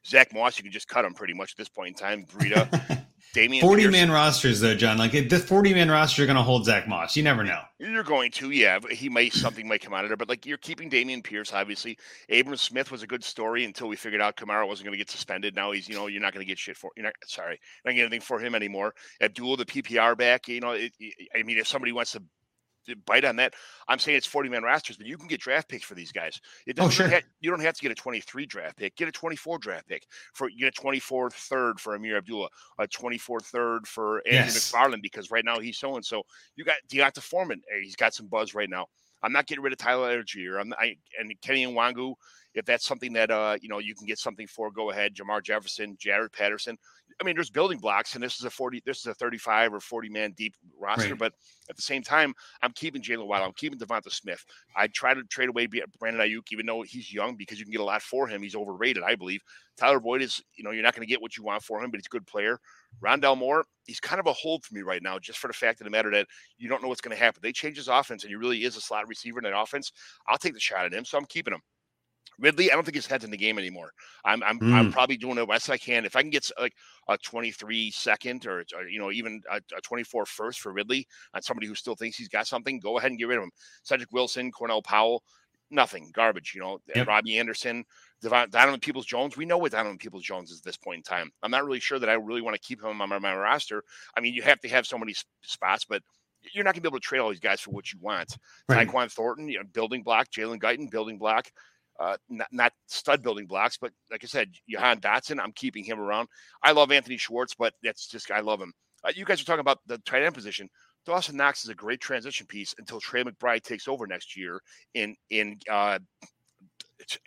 Zach Moss, you can just cut him pretty much at this point in time. Breida, Dameon 40 Pierce. man rosters though, John. Like the 40 man roster are going to hold Zach Moss. You never know. You're going to, yeah. He may something might come out of there, but like you're keeping Dameon Pierce. Obviously, Abram Smith was a good story until we figured out Kamara wasn't going to get suspended. Now he's, you know, you're not going to get shit for. You're not sorry, not getting anything for him anymore. Abdul, the PPR back. You know, it, I mean, if somebody wants to bite on that. I'm saying it's 40 man rosters, but you can get draft picks for these guys. It oh, sure. Have, you don't have to get a 23 draft pick. Get a 24 draft pick for you get a 24 third for Ameer Abdullah, a 24 third for Andy yes. McFarland because right now he's so and so. You got D'Onta Foreman. He's got some buzz right now. I'm not getting rid of Tyler Allgeier. I'm I, and Kene Nwangwu. If that's something that uh you know you can get something for, go ahead. Jermar Jefferson, Jaret Patterson. I mean, there's building blocks, and this is a 40, this is a 35 or 40 man deep roster. Right. But at the same time, I'm keeping Jaylen Waddle. I'm keeping Devonta Smith. I try to trade away Brandon Aiyuk, even though he's young, because you can get a lot for him. He's overrated, I believe. Tyler Boyd is, you know, you're not going to get what you want for him, but he's a good player. Rondale Moore, he's kind of a hold for me right now, just for the fact of the matter that you don't know what's going to happen. They change his offense, and he really is a slot receiver in that offense. I'll take the shot at him, so I'm keeping him. Ridley, I don't think his head's in the game anymore. I'm I'm, mm. I'm probably doing the best I can. If I can get like a 23 second or, or you know even a, a, 24 first for Ridley on somebody who still thinks he's got something, go ahead and get rid of him. Cedric Wilson, Cornell Powell, nothing, garbage. You know, yep. Robbie Anderson, Devon, Donovan Peoples Jones. We know what Donovan Peoples Jones is at this point in time. I'm not really sure that I really want to keep him on my, my roster. I mean, you have to have so many spots, but you're not going to be able to trade all these guys for what you want. Right. Tyquan Thornton, you know, building block, Jalen Guyton, building block uh, not, not stud building blocks, but like I said, Jahan Dotson, I'm keeping him around. I love Anthony Schwartz, but that's just I love him. Uh, you guys are talking about the tight end position. Dawson Knox is a great transition piece until Trey McBride takes over next year in in uh,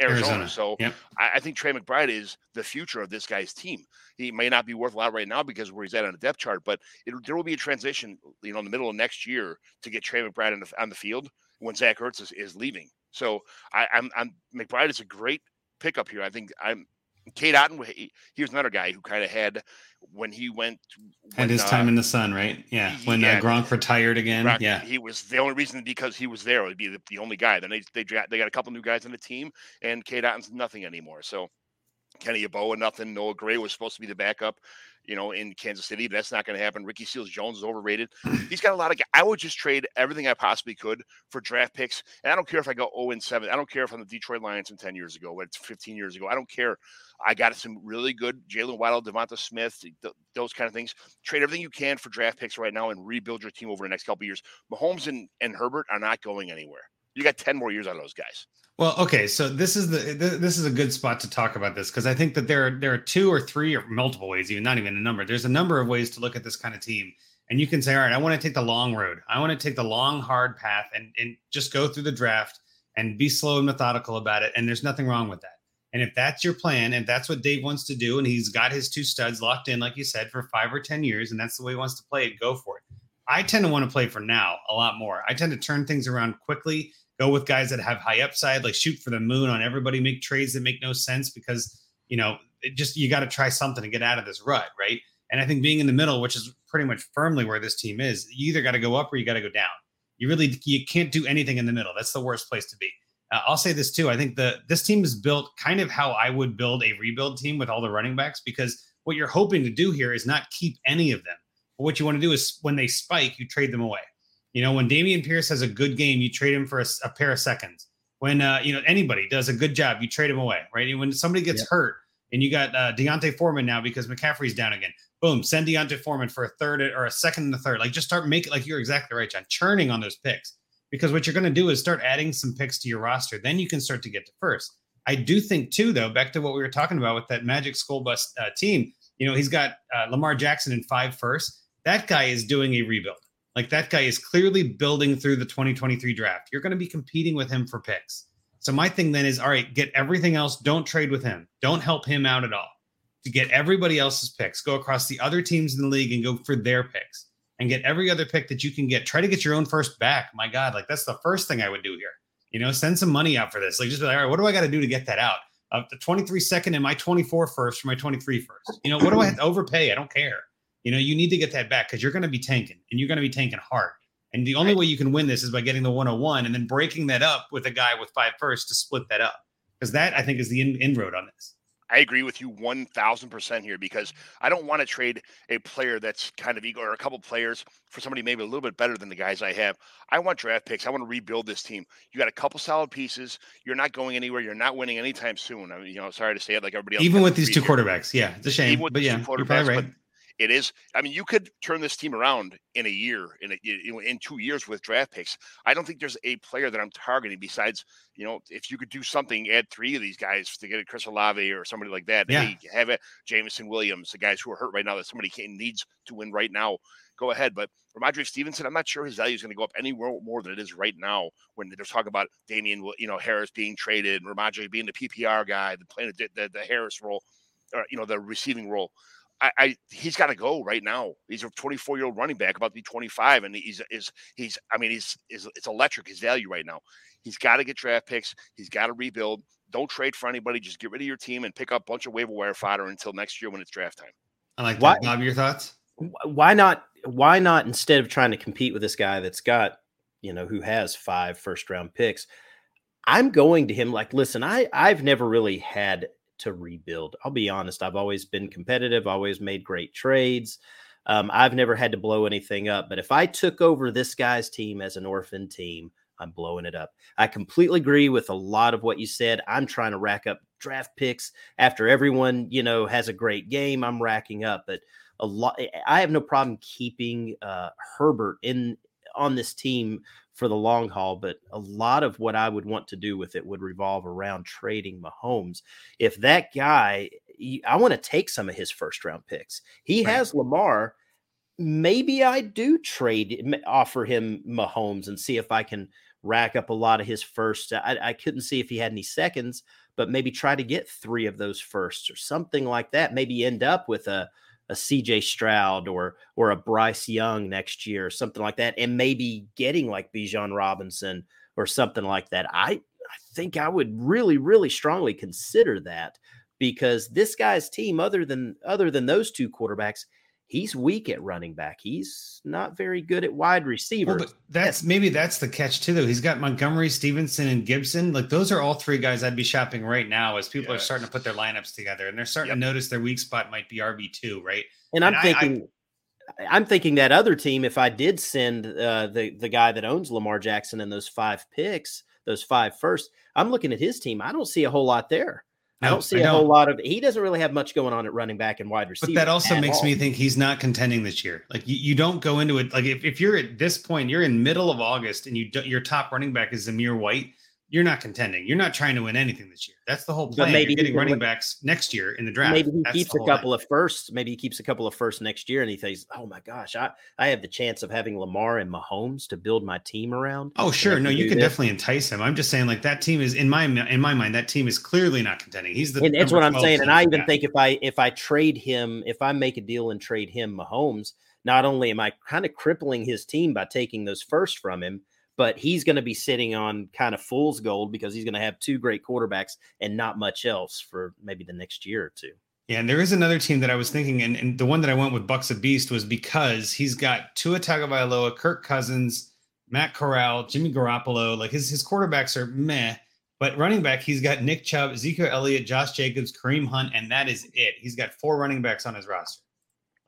Arizona. Arizona. So yep. I, I, think Trey McBride is the future of this guy's team. He may not be worth a lot right now because where he's at on the depth chart, but it, there will be a transition, you know, in the middle of next year to get Trey McBride the, on the field when Zach Ertz is, is leaving. So I, I'm, I'm McBride is a great pickup here. I think I'm Cade Otton. He, he was another guy who kind of had when he went had his uh, time in the sun, right? Yeah, he, when uh, Gronk retired again. Gronk, yeah, he was the only reason because he was there. Would be the, the only guy. Then they they they got a couple new guys on the team, and Cade Otton's nothing anymore. So Kenny Yeboah, nothing. Noah Gray was supposed to be the backup you know, in Kansas City. But that's not going to happen. Ricky Seals Jones is overrated. He's got a lot of. I would just trade everything I possibly could for draft picks, and I don't care if I go 0 and 7. I don't care if I'm the Detroit Lions from 10 years ago, but 15 years ago. I don't care. I got some really good Jaylen Waddle, Devonta Smith, th- those kind of things. Trade everything you can for draft picks right now and rebuild your team over the next couple years. Mahomes and, and Herbert are not going anywhere. You got 10 more years of those guys. Well, okay, so this is the this is a good spot to talk about this because I think that there are there are two or three or multiple ways, even not even a number. There's a number of ways to look at this kind of team, and you can say, all right, I want to take the long road. I want to take the long, hard path, and and just go through the draft and be slow and methodical about it. And there's nothing wrong with that. And if that's your plan, and that's what Dave wants to do, and he's got his two studs locked in, like you said, for five or ten years, and that's the way he wants to play it, go for it. I tend to want to play for now a lot more. I tend to turn things around quickly go with guys that have high upside, like shoot for the moon on everybody, make trades that make no sense because, you know, just you got to try something to get out of this rut, right? And I think being in the middle, which is pretty much firmly where this team is, you either got to go up or you got to go down. You really you can't do anything in the middle. That's the worst place to be. Uh, I'll say this too. I think the this team is built kind of how I would build a rebuild team with all the running backs because what you're hoping to do here is not keep any of them. But what you want to do is when they spike, you trade them away. You know, when Dameon Pierce has a good game, you trade him for a, a pair of seconds. When uh, you know anybody does a good job, you trade him away, right? And when somebody gets hurt, and you got uh, D'Onta Foreman now because McCaffrey's down again. Boom, send D'Onta Foreman for a third or a second and a third. Like just start making like you're exactly right, John. Churning on those picks because what you're going to do is start adding some picks to your roster. Then you can start to get to first. I do think too, though, back to what we were talking about with that Magic School Bus uh, team. You know, he's got uh, Lamar Jackson in five first. That guy is doing a rebuild. Like that guy is clearly building through the 2023 draft. You're going to be competing with him for picks. So my thing then is all right, get everything else. Don't trade with him. Don't help him out at all. To get everybody else's picks, go across the other teams in the league and go for their picks and get every other pick that you can get. Try to get your own first back. My God, like that's the first thing I would do here. You know, send some money out for this. Like just be like, all right, what do I got to do to get that out? Uh, the 23 second and my 24 first for my 23 first. You know, what do I have to overpay? I don't care. You know, you need to get that back because you're going to be tanking and you're going to be tanking hard. And the only way you can win this is by getting the 101 and then breaking that up with a guy with five first to split that up. Because that I think is the in- inroad on this. I agree with you 1000% here because I don't want to trade a player that's kind of ego or a couple players for somebody maybe a little bit better than the guys I have. I want draft picks. I want to rebuild this team. You got a couple solid pieces. You're not going anywhere. You're not winning anytime soon. I mean, you know, sorry to say it like everybody else. Even with these two here. quarterbacks. Yeah, it's a shame. but yeah, you're probably right. It is. I mean, you could turn this team around in a year, in a, in two years with draft picks. I don't think there's a player that I'm targeting besides, you know, if you could do something, add three of these guys to get a Chris Olave or somebody like that. Yeah. Hey, have it, Jameson Williams, the guys who are hurt right now that somebody can, needs to win right now. Go ahead, but Rhamondre Stevenson, I'm not sure his value is going to go up any more, than it is right now. When they're talking about Damien, you know, Harris being traded, and Rhamondre being the PPR guy, the playing the, the, the Harris role, or you know, the receiving role. I, I he's got to go right now. He's a 24 year old running back, about to be 25, and he's is he's I mean he's is it's electric his value right now. He's got to get draft picks. He's got to rebuild. Don't trade for anybody. Just get rid of your team and pick up a bunch of waiver wire fodder until next year when it's draft time. I like Why- that. Bob, your thoughts? why not why not instead of trying to compete with this guy that's got you know who has five first round picks i'm going to him like listen i i've never really had to rebuild. I'll be honest i've always been competitive always made great trades. Um, i've never had to blow anything up but if i took over this guy's team as an orphan team i'm blowing it up. I completely agree with a lot of what you said. I'm trying to rack up draft picks after everyone you know has a great game i'm racking up but a lot. I have no problem keeping uh, Herbert in on this team for the long haul, but a lot of what I would want to do with it would revolve around trading Mahomes. If that guy, I want to take some of his first round picks. He Right. has Lamar. Maybe I do trade, offer him Mahomes and see if I can rack up a lot of his first. I, I couldn't see if he had any seconds, but maybe try to get three of those firsts or something like that. Maybe end up with a a CJ Stroud or or a Bryce Young next year or something like that, and maybe getting like Bijan Robinson or something like that. I I think I would really really strongly consider that because this guy's team, other than other than those two quarterbacks, he's weak at running back. He's not very good at wide receiver. Well, but that's maybe that's the catch too, though. He's got Montgomery, Stevenson, and Gibson. Like those are all three guys I'd be shopping right now as people are starting to put their lineups together and they're starting Yep. to notice their weak spot might be RB two, right? And I'm And I- thinking, I, am thinking that other team, if I did send uh, the the guy that owns Lamar Jackson and those five picks, those five first, I'm looking at his team. I don't see a whole lot there. I don't see I a don't. whole lot of. He doesn't really have much going on at running back and wide receiver. But that also makes all. me think he's not contending this year. Like you, you don't go into it like if, if you're at this point, you're in middle of August and you do, your top running back is Zamir White, you're not contending. You're not trying to win anything this year. That's the whole But plan. maybe You're getting running backs next year in the draft. Maybe he That's keeps a couple thing. of firsts. Maybe he keeps a couple of firsts next year, and he thinks, "Oh my gosh, I I have the chance of having Lamar and Mahomes to build my team around." Oh, sure. No, you can this." definitely entice him. I'm just saying, like that team is in my in my mind, that team is clearly not contending. He's the and that's what I'm saying. And. I even think if I if I trade him, if I make a deal and trade him Mahomes, not only am I kind of crippling his team by taking those firsts from him, but he's going to be sitting on kind of fool's gold because he's going to have two great quarterbacks and not much else for maybe the next year or two. Yeah, and there is another team that I was thinking, and, and the one that I went with Bucks of Beast was because he's got Tua Tagovailoa, Kirk Cousins, Matt Corral, Jimmy Garoppolo. Like his his quarterbacks are meh, but running back he's got Nick Chubb, Ezekiel Elliott, Josh Jacobs, Kareem Hunt, and that is it. He's got four running backs on his roster.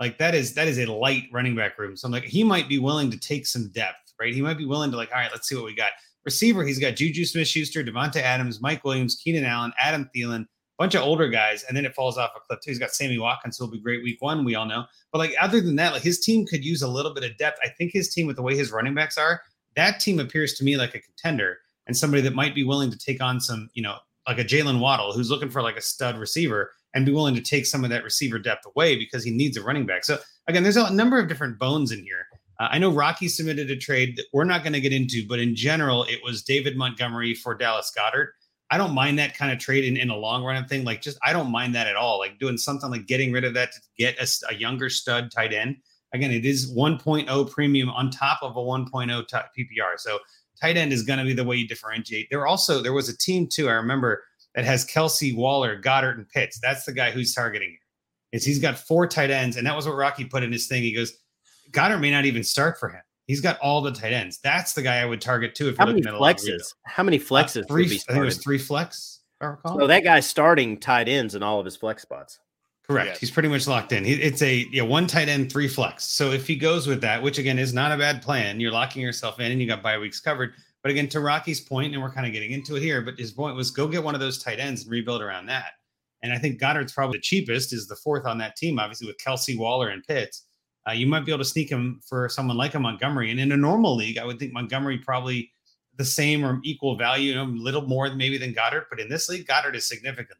Like that is that is a light running back room. So I'm like, he might be willing to take some depth, right? He might be willing to like, all right, let's see what we got. Receiver, he's got Juju Smith Schuster, Davante Adams, Mike Williams, Keenan Allen, Adam Thielen, bunch of older guys, and then it falls off a cliff too. He's got Sammy Watkins, who will be great week one, we all know. But like other than that, like his team could use a little bit of depth. I think his team, with the way his running backs are, that team appears to me like a contender and somebody that might be willing to take on some, you know, like a Jaylen Waddle who's looking for like a stud receiver and be willing to take some of that receiver depth away because he needs a running back. So again, there's a number of different bones in here. Uh, I know Rocky submitted a trade that we're not going to get into, but in general, it was David Montgomery for Dallas Goedert. I don't mind that kind of trade in, in a long run thing. Like, just I don't mind that at all. Like doing something like getting rid of that to get a younger stud tight end. Again, it is 1.0 premium on top of a 1.0 t- PPR. So tight end is going to be the way you differentiate. There also there was a team too. I remember that has Kelce, Waller, Goddard, and Pitts. That's the guy who's targeting. Is he's got four tight ends, and that was what Rocky put in his thing. He goes, Goedert may not even start for him. He's got all the tight ends. That's the guy I would target too. If How you're mthink looking at flexes? rebuild. How many Uh, flexes? three. would be I think it was three flex. if I recall. So that guy's starting tight ends in all of his flex spots. Correct. Yes. He's pretty much locked in. He, it's a yeah, one tight end, three flex. So if he goes with that, which again is not a bad plan, you're locking yourself in and you got bye weeks covered. But again, to Rocky's point, and we're kind of getting into it here, but his point was go get one of those tight ends and rebuild around that. And I think Goedert's probably the cheapest, is the fourth on that team, obviously with Kelce Waller and Pitts. Uh, you might be able to sneak him for someone like a Montgomery. And in a normal league, I would think Montgomery probably the same or equal value, you know, a little more maybe than Goedert. But in this league, Goedert is significant.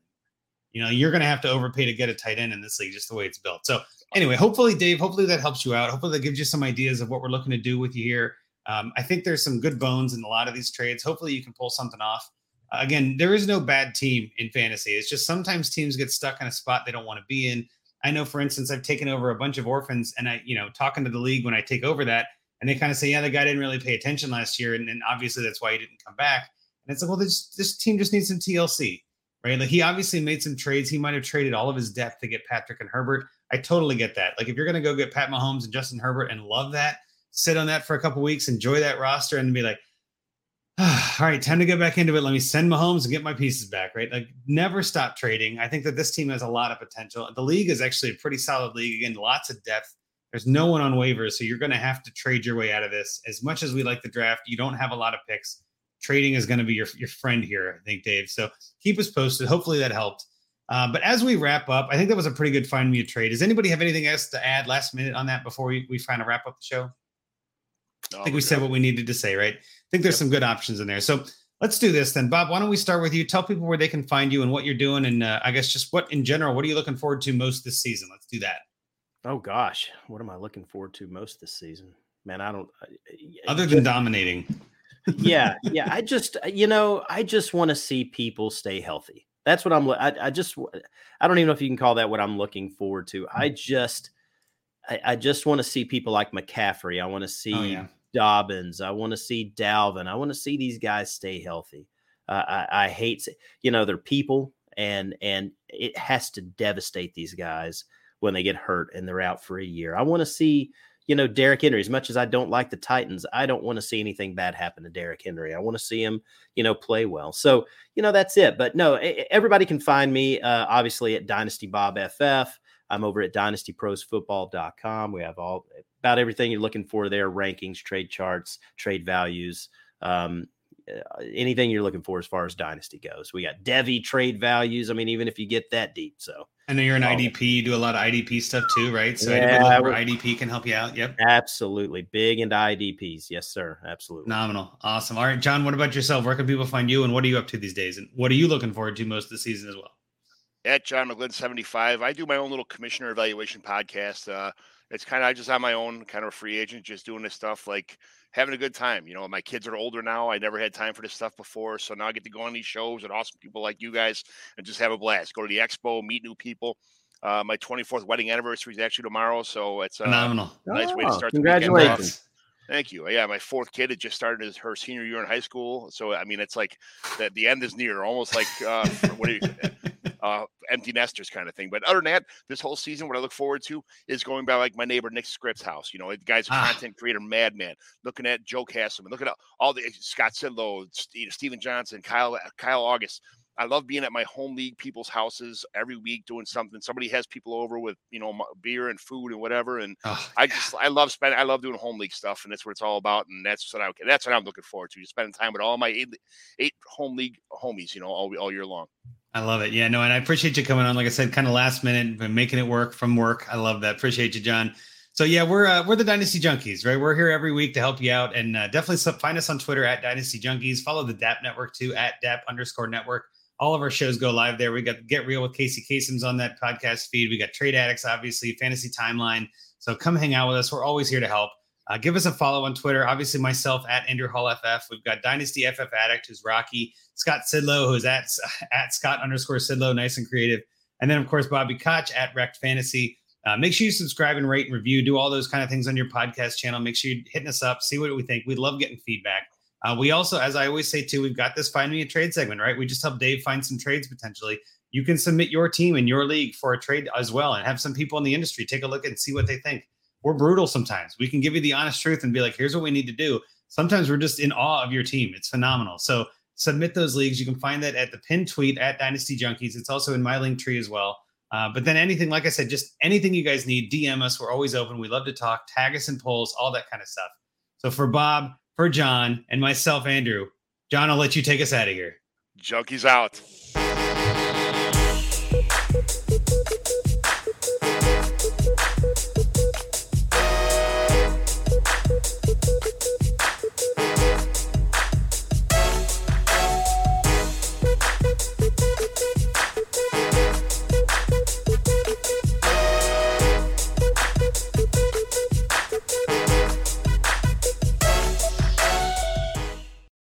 You know, you're going to have to overpay to get a tight end in this league, just the way it's built. So anyway, hopefully, Dave, hopefully that helps you out. Hopefully that gives you some ideas of what we're looking to do with you here. Um, I think there's some good bones in a lot of these trades. Hopefully you can pull something off. Again, there is no bad team in fantasy. It's just sometimes teams get stuck in a spot they don't want to be in. I know, for instance, I've taken over a bunch of orphans, and I, you know, talking to the league when I take over that, and they kind of say, "Yeah, the guy didn't really pay attention last year, and, and obviously that's why he didn't come back." And it's like, well, this this team just needs some TLC, right? Like he obviously made some trades. He might have traded all of his depth to get Patrick and Herbert. I totally get that. Like if you're gonna go get Pat Mahomes and Justin Herbert and love that, sit on that for a couple weeks, enjoy that roster, and be like, all right, time to get back into it. Let me send Mahomes and get my pieces back, right? Like, never stop trading. I think that this team has a lot of potential. The league is actually a pretty solid league. Again, lots of depth. There's no one on waivers, so you're going to have to trade your way out of this. As much as we like the draft, you don't have a lot of picks. Trading is going to be your, your friend here, I think, Dave. So keep us posted. Hopefully that helped. Uh, but as we wrap up, I think that was a pretty good find me a trade. Does anybody have anything else to add last minute on that before we, we kind of wrap up the show? I think we said what we needed to say, right? I think there's yep. some good options in there. So let's do this then. Bob, why don't we start with you? Tell people where they can find you and what you're doing. And uh, I guess just what in general, what are you looking forward to most this season? Let's do that. Oh, gosh. What am I looking forward to most this season? Man, I don't. Other than dominating. yeah. Yeah. I just, you know, I just want to see people stay healthy. That's what I'm, I, I just, I don't even know if you can call that what I'm looking forward to. I just, I, I just want to see people like McCaffrey. I want to oh, see oh, yeah. Dobbins. I want to see Dalvin. I want to see these guys stay healthy. Uh, I, I hate, you know, they're people, and and it has to devastate these guys when they get hurt and they're out for a year. I want to see, you know, Derrick Henry. As much as I don't like the Titans, I don't want to see anything bad happen to Derrick Henry. I want to see him, you know, play well. So, you know, that's it. But no, everybody can find me uh, obviously at Dynasty Bob FF. I'm over at dynastyprosfootball.com. We have all about everything you're looking for there rankings, trade charts, trade values, um, uh, anything you're looking for as far as dynasty goes. We got Devi trade values. I mean, even if you get that deep. So I know you're an IDP, you do a lot of IDP stuff too, right? So yeah, IDP can help you out. Yep. Absolutely. Big into IDPs. Yes, sir. Absolutely. Nominal. Awesome. All right, John, what about yourself? Where can people find you and what are you up to these days? And what are you looking forward to most of the season as well? At John McGlynn 75. I do my own little commissioner evaluation podcast. Uh, it's kind of I just on my own, kind of a free agent, just doing this stuff, like having a good time. You know, my kids are older now. I never had time for this stuff before, so now I get to go on these shows with awesome people like you guys and just have a blast. Go to the expo, meet new people. Uh, my 24th wedding anniversary is actually tomorrow, so it's uh, phenomenal. Nice oh, way to oh, start. Congratulations. Thank you. Yeah, my fourth kid had just started his, her senior year in high school, so I mean, it's like that. The end is near, almost like uh, what do you? Uh, empty nesters kind of thing. But other than that, this whole season, what I look forward to is going by like my neighbor Nick Scripps' house. You know, the guy's a ah. content creator, madman. Looking at Joe Castleman, looking at all the Scott Sidlow, Stephen Johnson, Kyle Kyle August. I love being at my home league people's houses every week doing something. Somebody has people over with you know beer and food and whatever, and oh, I just I love spending I love doing home league stuff, and that's what it's all about, and that's what I that's what I'm looking forward to. Just Spending time with all my eight, eight home league homies, you know, all all year long. I love it. Yeah, no, and I appreciate you coming on. Like I said, kind of last minute, and making it work from work. I love that. Appreciate you, John. So yeah, we're uh, we're the Dynasty Junkies, right? We're here every week to help you out, and uh, definitely find us on Twitter at Dynasty Junkies. Follow the DAP Network too at DAP underscore Network. All of our shows go live there. We got Get Real with Casey Kasem's on that podcast feed. We got Trade Addicts, obviously, Fantasy Timeline. So come hang out with us. We're always here to help. Uh, give us a follow on Twitter. Obviously, myself at Andrew Hall FF. We've got Dynasty FF Addict, who's Rocky. Scott Sidlow, who's at at Scott underscore Sidlow, nice and creative. And then, of course, Bobby Koch at Wrecked Fantasy. Uh, make sure you subscribe and rate and review. Do all those kind of things on your podcast channel. Make sure you're hitting us up. See what we think. We love getting feedback. Uh, we also, as I always say too, we've got this find me a trade segment, right? We just help Dave find some trades potentially. You can submit your team in your league for a trade as well, and have some people in the industry take a look and see what they think we're brutal sometimes. We can give you the honest truth and be like, here's what we need to do. Sometimes we're just in awe of your team. It's phenomenal. So submit those leagues. You can find that at the pin tweet at Dynasty Junkies. It's also in my link tree as well. Uh, but then anything, like I said, just anything you guys need, DM us. We're always open. We love to talk, tag us in polls, all that kind of stuff. So for Bob, for John, and myself, Andrew, John, I'll let you take us out of here. Junkies out.